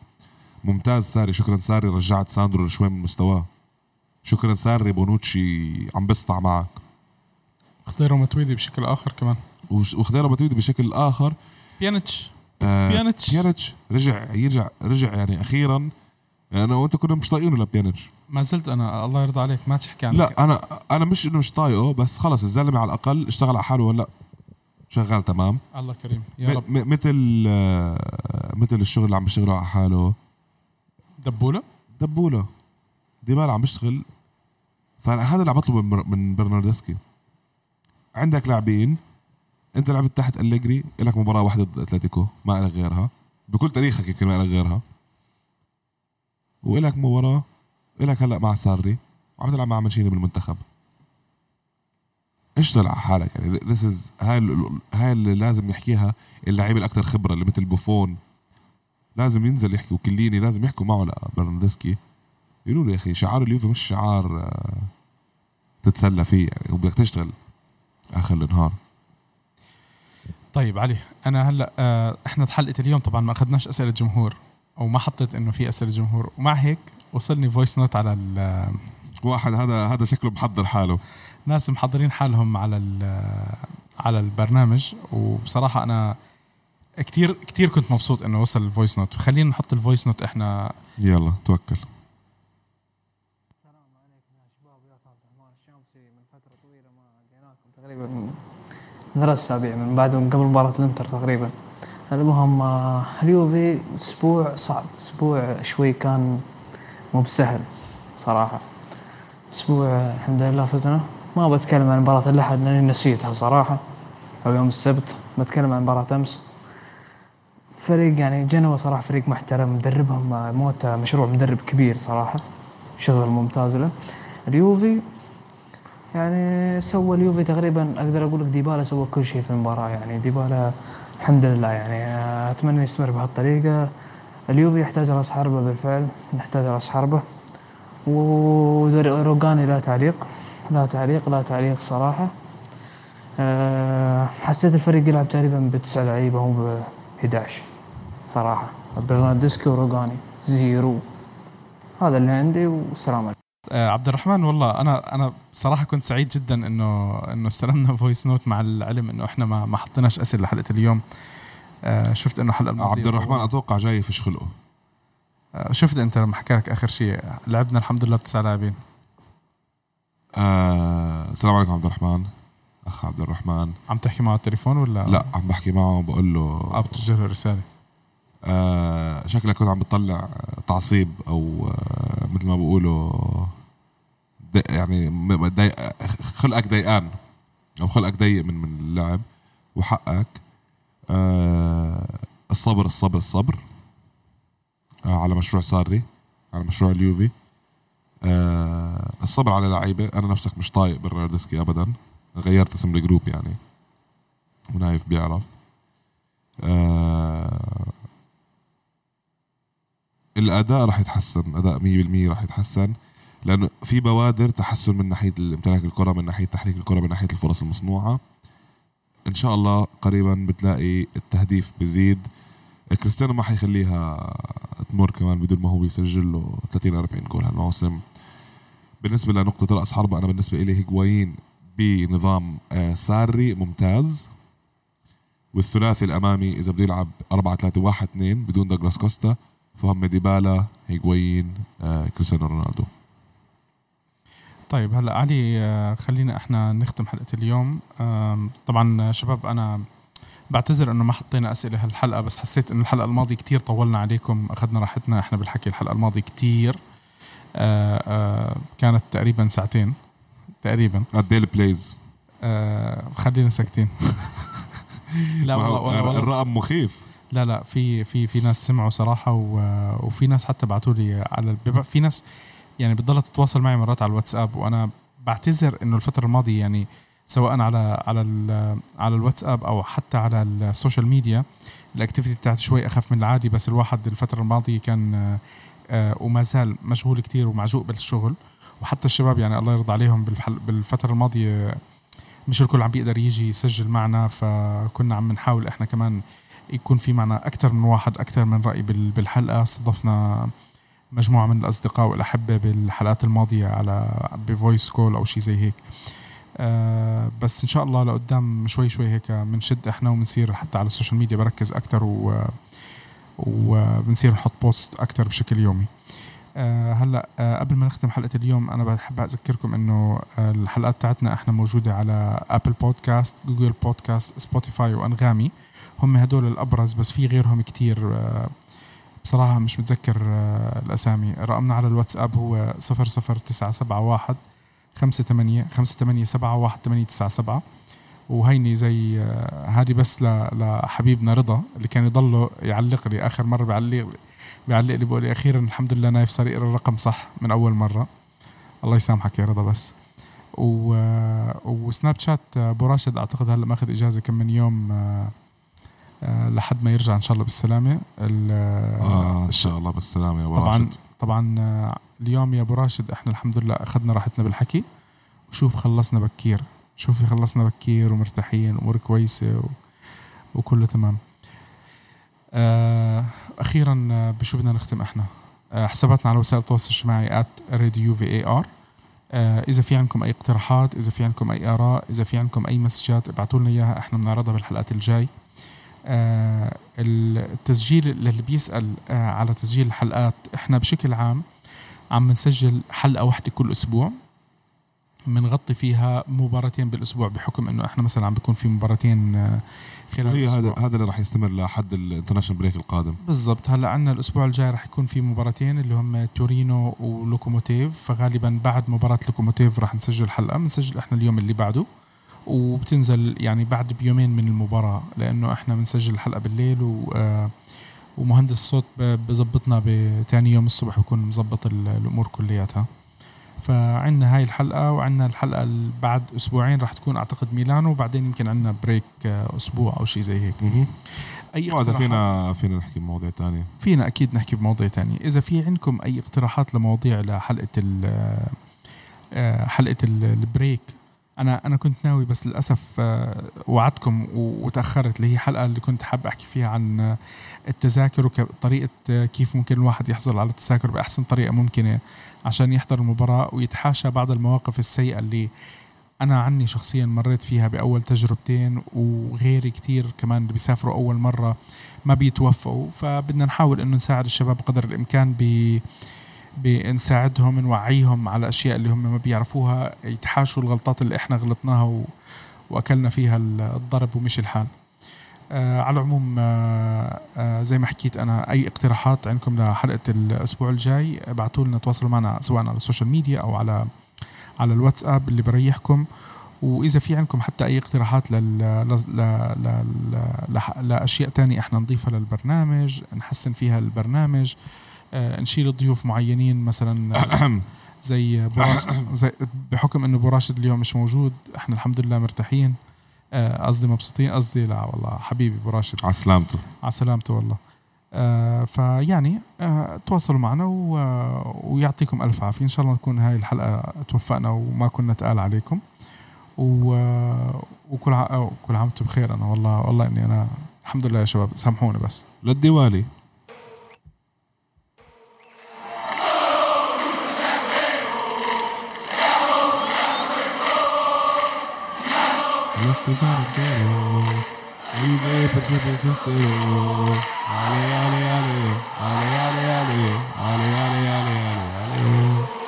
[SPEAKER 2] ممتاز ساري شكرا ساري رجعت ساندرو شوي من مستواه. شكرا ساري بونوتشي عم بسطع معك.
[SPEAKER 1] خضيرو متويدي بشكل آخر كمان.
[SPEAKER 2] وخضيرو متويدي بشكل آخر.
[SPEAKER 1] بيانيتش.
[SPEAKER 2] آه بيانيتش. بيانيتش. رجع يرجع رجع يعني أخيرا. أنا وأنت كنا مش طايقينه لبيانيتش
[SPEAKER 1] ما زلت أنا الله يرضى عليك ما تحكي عنك
[SPEAKER 2] لا أنا أنا مش إنه مش طايقه بس خلص الزلمة على الأقل اشتغل على حاله ولا شغال تمام؟
[SPEAKER 1] الله كريم. يا رب.
[SPEAKER 2] مثل آه، مثل الشغل اللي عم بيشتغله على حاله.
[SPEAKER 1] ديبالا؟
[SPEAKER 2] ديبالا. ديبالا عم بيشتغل. فهذا اللي عم بطلبه من برناردسكي. عندك لاعبين أنت لعبت تحت أليجري لك مباراة واحدة ضد أتلتيكو ما لك غيرها. بكل تاريخك يمكن ما لك غيرها. وإلك مباراة لك هلأ مع ساري وعم تلعب مع مانشيني بالمنتخب. اشتغل على حالك؟ يعني this is هاي هاي اللي لازم يحكيها اللعيبه الأكثر خبرة اللي مثل بوفون. لازم ينزل يحكي وكيليني لازم يحكوا معه لبرناردسكي. يقولوا له يا أخي شعار اليوفي مش شعار آه، تتسلى فيه يعني وبدك تشتغل آخر النهار.
[SPEAKER 1] طيب علي أنا هلأ آه، إحنا حلقة اليوم طبعا ما أخذناش أسئلة جمهور أو ما حطيت إنه في أسئلة جمهور ومع هيك وصلني voice note على ال
[SPEAKER 2] واحد هذا هذا شكله محضر حاله.
[SPEAKER 1] ناس محضرين حالهم على على البرنامج وبصراحة أنا كتير كتير كنت مبسوط إنه وصل ال voice note فخلينا نحط ال voice note إحنا
[SPEAKER 2] يلا توكل
[SPEAKER 3] السلام عليكم يا شباب يا عبد الرحمن الشامسي من فترة طويلة ما لقيناكم تقريبا ثلاث أسابيع من بعد من قبل مباراة الإنتر تقريبا. المهم آه، اليوفي أسبوع صعب. أسبوع شوي كان مو بسهل صراحة. أسبوع آه، الحمد لله فزنا. ما بتكلم عن مباراة الأحد لأني نسيتها صراحة. أو يوم السبت بتكلم عن مباراة أمس. فريق يعني جنوة صراحة فريق محترم مدربهم آه، موتا مشروع مدرب كبير صراحة. شغل ممتاز له. اليوفي يعني سوى اليوفي تقريبا أقدر أقول لك ديبالا سوى كل شيء في المباراة يعني ديبالا الحمد لله يعني أتمنى يستمر بهالطريقة. اليوفي يحتاج رأس حربة بالفعل نحتاج رأس حربة. وروجاني لا تعليق لا تعليق لا تعليق صراحة. أه حسيت الفريق يلعب تقريبا بتسع لعيبة مو ب 11 صراحة. برناردسكي وروجاني zero. هذا اللي عندي والسلام عليكم.
[SPEAKER 1] عبد الرحمن والله أنا أنا بصراحه كنت سعيد جدا إنه إنه استلمنا voice note مع العلم إنه إحنا ما ما حطيناش أسئلة لحلقة اليوم. آه، شفت إنه الحلقة الماضية
[SPEAKER 2] عبد الرحمن أتوقع جاي يفش خلقه
[SPEAKER 1] آه، شفت أنت لما حكى لك آخر شيء؟ لعبنا الحمد لله بتسع لاعبين.
[SPEAKER 2] آه السلام عليكم عبد الرحمن. أخ عبد الرحمن.
[SPEAKER 1] عم تحكي معه على التليفون ولا؟
[SPEAKER 2] لا عم بحكي معه وبقول له
[SPEAKER 1] آه له رسالة.
[SPEAKER 2] آه شكلك كنت عم بتطلع تعصيب أو آه مثل ما بيقولوا دي يعني خلقك ضيقان أو خلقك ضيق من من اللعب وحقك. آه الصبر الصبر الصبر على مشروع ساري على مشروع اليوفي. الصبر على لعيبة. أنا نفسك مش طايق برناردسكي ابدا. غيرت اسم الجروب يعني. ونايف بيعرف. الأداء راح يتحسن أداء 100% راح يتحسن لأنه في بوادر تحسن من ناحية امتلاك الكرة من ناحية تحريك الكرة من ناحية الفرص المصنوعة. إن شاء الله قريبا بتلاقي التهديف بزيد كريستيانو ما حيخليها تمر كمان بدون ما هو يسجل له 30 40 جول هالموسم. بالنسبة لنقطة رأس حربة أنا بالنسبة لي هيغوايين بنظام آه، ساري ممتاز. والثلاثي الأمامي إذا بده يلعب 4 3 1 2 بدون دوغلاس كوستا. فهم ديبالا هيغوايين آه، كريستيانو رونالدو.
[SPEAKER 1] طيب هلا علي آه، خلينا إحنا نختم حلقة اليوم. طبعا آه، شباب أنا بعتذر إنه ما حطينا أسئلة هالحلقة بس حسيت إنه الحلقة الماضية كتير طولنا عليكم أخذنا راحتنا إحنا بالحكي الحلقة الماضية كتير. كانت تقريبا ساعتين تقريبا.
[SPEAKER 2] قد إيه ال
[SPEAKER 1] plays خلينا ساكتين. لا والله, والله.
[SPEAKER 2] الرقم مخيف.
[SPEAKER 1] لا لا في في في ناس سمعوا صراحة وفي ناس حتى بعثوا لي على في ناس يعني بتضل تتواصل معي مرات على الواتساب وأنا بعتذر إنه الفترة الماضية يعني سواء على على على الواتساب أو حتى على السوشيال ميديا ال activity بتاعتي شوي أخف من العادي بس الواحد الفترة الماضية كان آه، وما زال مشغول كتير ومعجوق بالشغل وحتى الشباب يعني الله يرضى عليهم بالفترة الماضية مش الكل عم بيقدر يجي يسجل معنا فكنا عم نحاول إحنا كمان يكون في معنا أكثر من واحد أكثر من رأي بال- بالحلقة. استضفنا مجموعة من الأصدقاء والأحبة بالحلقات الماضية على ب voice call أو شيء زي هيك. آه بس إن شاء الله لقدام شوي شوي هيك بنشد إحنا وبنصير حتى على السوشيال ميديا بركز أكثر و وبنصير نحط post أكثر بشكل يومي. آه هلأ آه قبل ما نختم حلقة اليوم أنا بحب أذكركم إنه الحلقات تاعتنا إحنا موجودة على ابل بودكاست جوجل بودكاست سبوتيفاي وأنغامي. هم هدول الأبرز بس في غيرهم كتير آه، بصراحة مش متذكر آه، الأسامي. رقمنا على الواتساب هو 00971 58 587 1897 وهيني زي آه، هذه بس لحبيبنا رضا اللي كان يضله يعلق لي آخر مرة بيعلق بيعلق لي بيقول لي أخيرا الحمد لله نايف صار يقرأ الرقم صح من أول مرة. الله يسامحك يا رضا بس. و... وسناب شات أبو راشد أعتقد هلأ ماخذ إجازة كم من يوم لحد ما يرجع إن شاء الله بالسلامة. ال-
[SPEAKER 2] آه إن شاء الله بالسلامة يا أبو
[SPEAKER 1] طبعا
[SPEAKER 2] راشد.
[SPEAKER 1] طبعا آه، اليوم يا أبو راشد إحنا الحمد لله أخذنا راحتنا بالحكي. وشوف خلصنا بكير. شوفي خلصنا بكير ومرتاحين امور كويسة و... وكله تمام. آه أخيرا آه، بشو بدنا نختم إحنا؟ آه حساباتنا على وسائل التواصل الاجتماعي راديو في اي ار إذا في عندكم أي اقتراحات إذا في عندكم أي آراء إذا في عندكم أي messages ابعتوا لنا إياها إحنا بنعرضها بالحلقات الجاي. آه، التسجيل اللي بيسأل آه، على تسجيل الحلقات إحنا بشكل عام عم نسجل حلقة واحدة كل أسبوع بنغطي فيها مباراتين بالأسبوع بحكم إنه إحنا مثلا عم بيكون في مباراتين آه، خلال
[SPEAKER 2] هي هذا. هذا اللي راح يستمر لحد ال international break القادم.
[SPEAKER 1] بالضبط. هلأ عندنا الأسبوع الجاي رح يكون في مباراتين اللي هم تورينو ولوكوموتيف فغالبا بعد مباراة لوكوموتيف رح نسجل حلقة بنسجل إحنا اليوم اللي بعده. وبتنزل يعني بعد بيومين من المباراة لأنه إحنا بنسجل الحلقة بالليل و آه، ومهندس الصوت بظبطنا بتاني يوم الصبح بكون مظبط ال- الأمور كلياتها. فعندنا هاي الحلقة وعندنا الحلقة اللي بعد أسبوعين رح تكون أعتقد ميلانو وبعدين يمكن عندنا break آه، أسبوع أو شيء زي هيك. أي
[SPEAKER 2] وهذا
[SPEAKER 1] اقتراحات؟
[SPEAKER 2] فينا فينا نحكي بمواضيع تانية.
[SPEAKER 1] فينا أكيد نحكي بمواضيع تانية. إذا في عندكم أي اقتراحات لمواضيع لحلقة ال آه، حلقة ال- البريك أنا أنا كنت ناوي بس للأسف آه، وعدتكم وتأخرت اللي هي حلقة اللي كنت حاب أحكي فيها عن آه، التذاكر وطريقه كيف ممكن الواحد يحصل على التذاكر بأحسن طريقة ممكنة عشان يحضر المباراة ويتحاشى بعض المواقف السيئة اللي أنا عني شخصيا مريت فيها بأول تجربتين وغيري كتير كمان اللي بيسافروا أول مرة ما بيتوفقوا فبدنا نحاول إنه نساعد الشباب قدر الإمكان ب بنساعدهم نوعيهم على الاشياء اللي هم ما بيعرفوها. يتحاشوا الغلطات اللي إحنا غلطناها و... وأكلنا فيها الضرب ومشي الحال. آه على العموم آه آه زي ما حكيت أنا أي اقتراحات عندكم لحلقة الأسبوع الجاي ابعتوا لنا تواصلوا معنا سواء على السوشيال ميديا أو على على الواتساب اللي بريحكم. وإذا في عندكم حتى أي اقتراحات لل... ل... ل... ل... ل... لأشياء تانية إحنا نضيفها للبرنامج نحسن فيها البرنامج نشيل ضيوف معينين مثلا زي زي بحكم إنه براشد اليوم مش موجود إحنا الحمد لله مرتاحين. آه، قصدي مبسوطين قصدي لا والله حبيبي براشد
[SPEAKER 2] على سلامته.
[SPEAKER 1] على سلامته والله. آه فيعني آه تواصلوا معنا و... ويعطيكم ألف عافية. إن شاء الله نكون هاي الحلقة توفقنا وما كنا تقال عليكم. و... وكل ع... آه، كل عام وأنتم بخير. أنا والله والله إني أنا الحمد لله يا شباب سامحوني بس.
[SPEAKER 2] للديوالي. Must have got a ghetto. You gay particular sister. Ale, ale, ale. Ale, ale, ale. Ale, ale, ale, ale.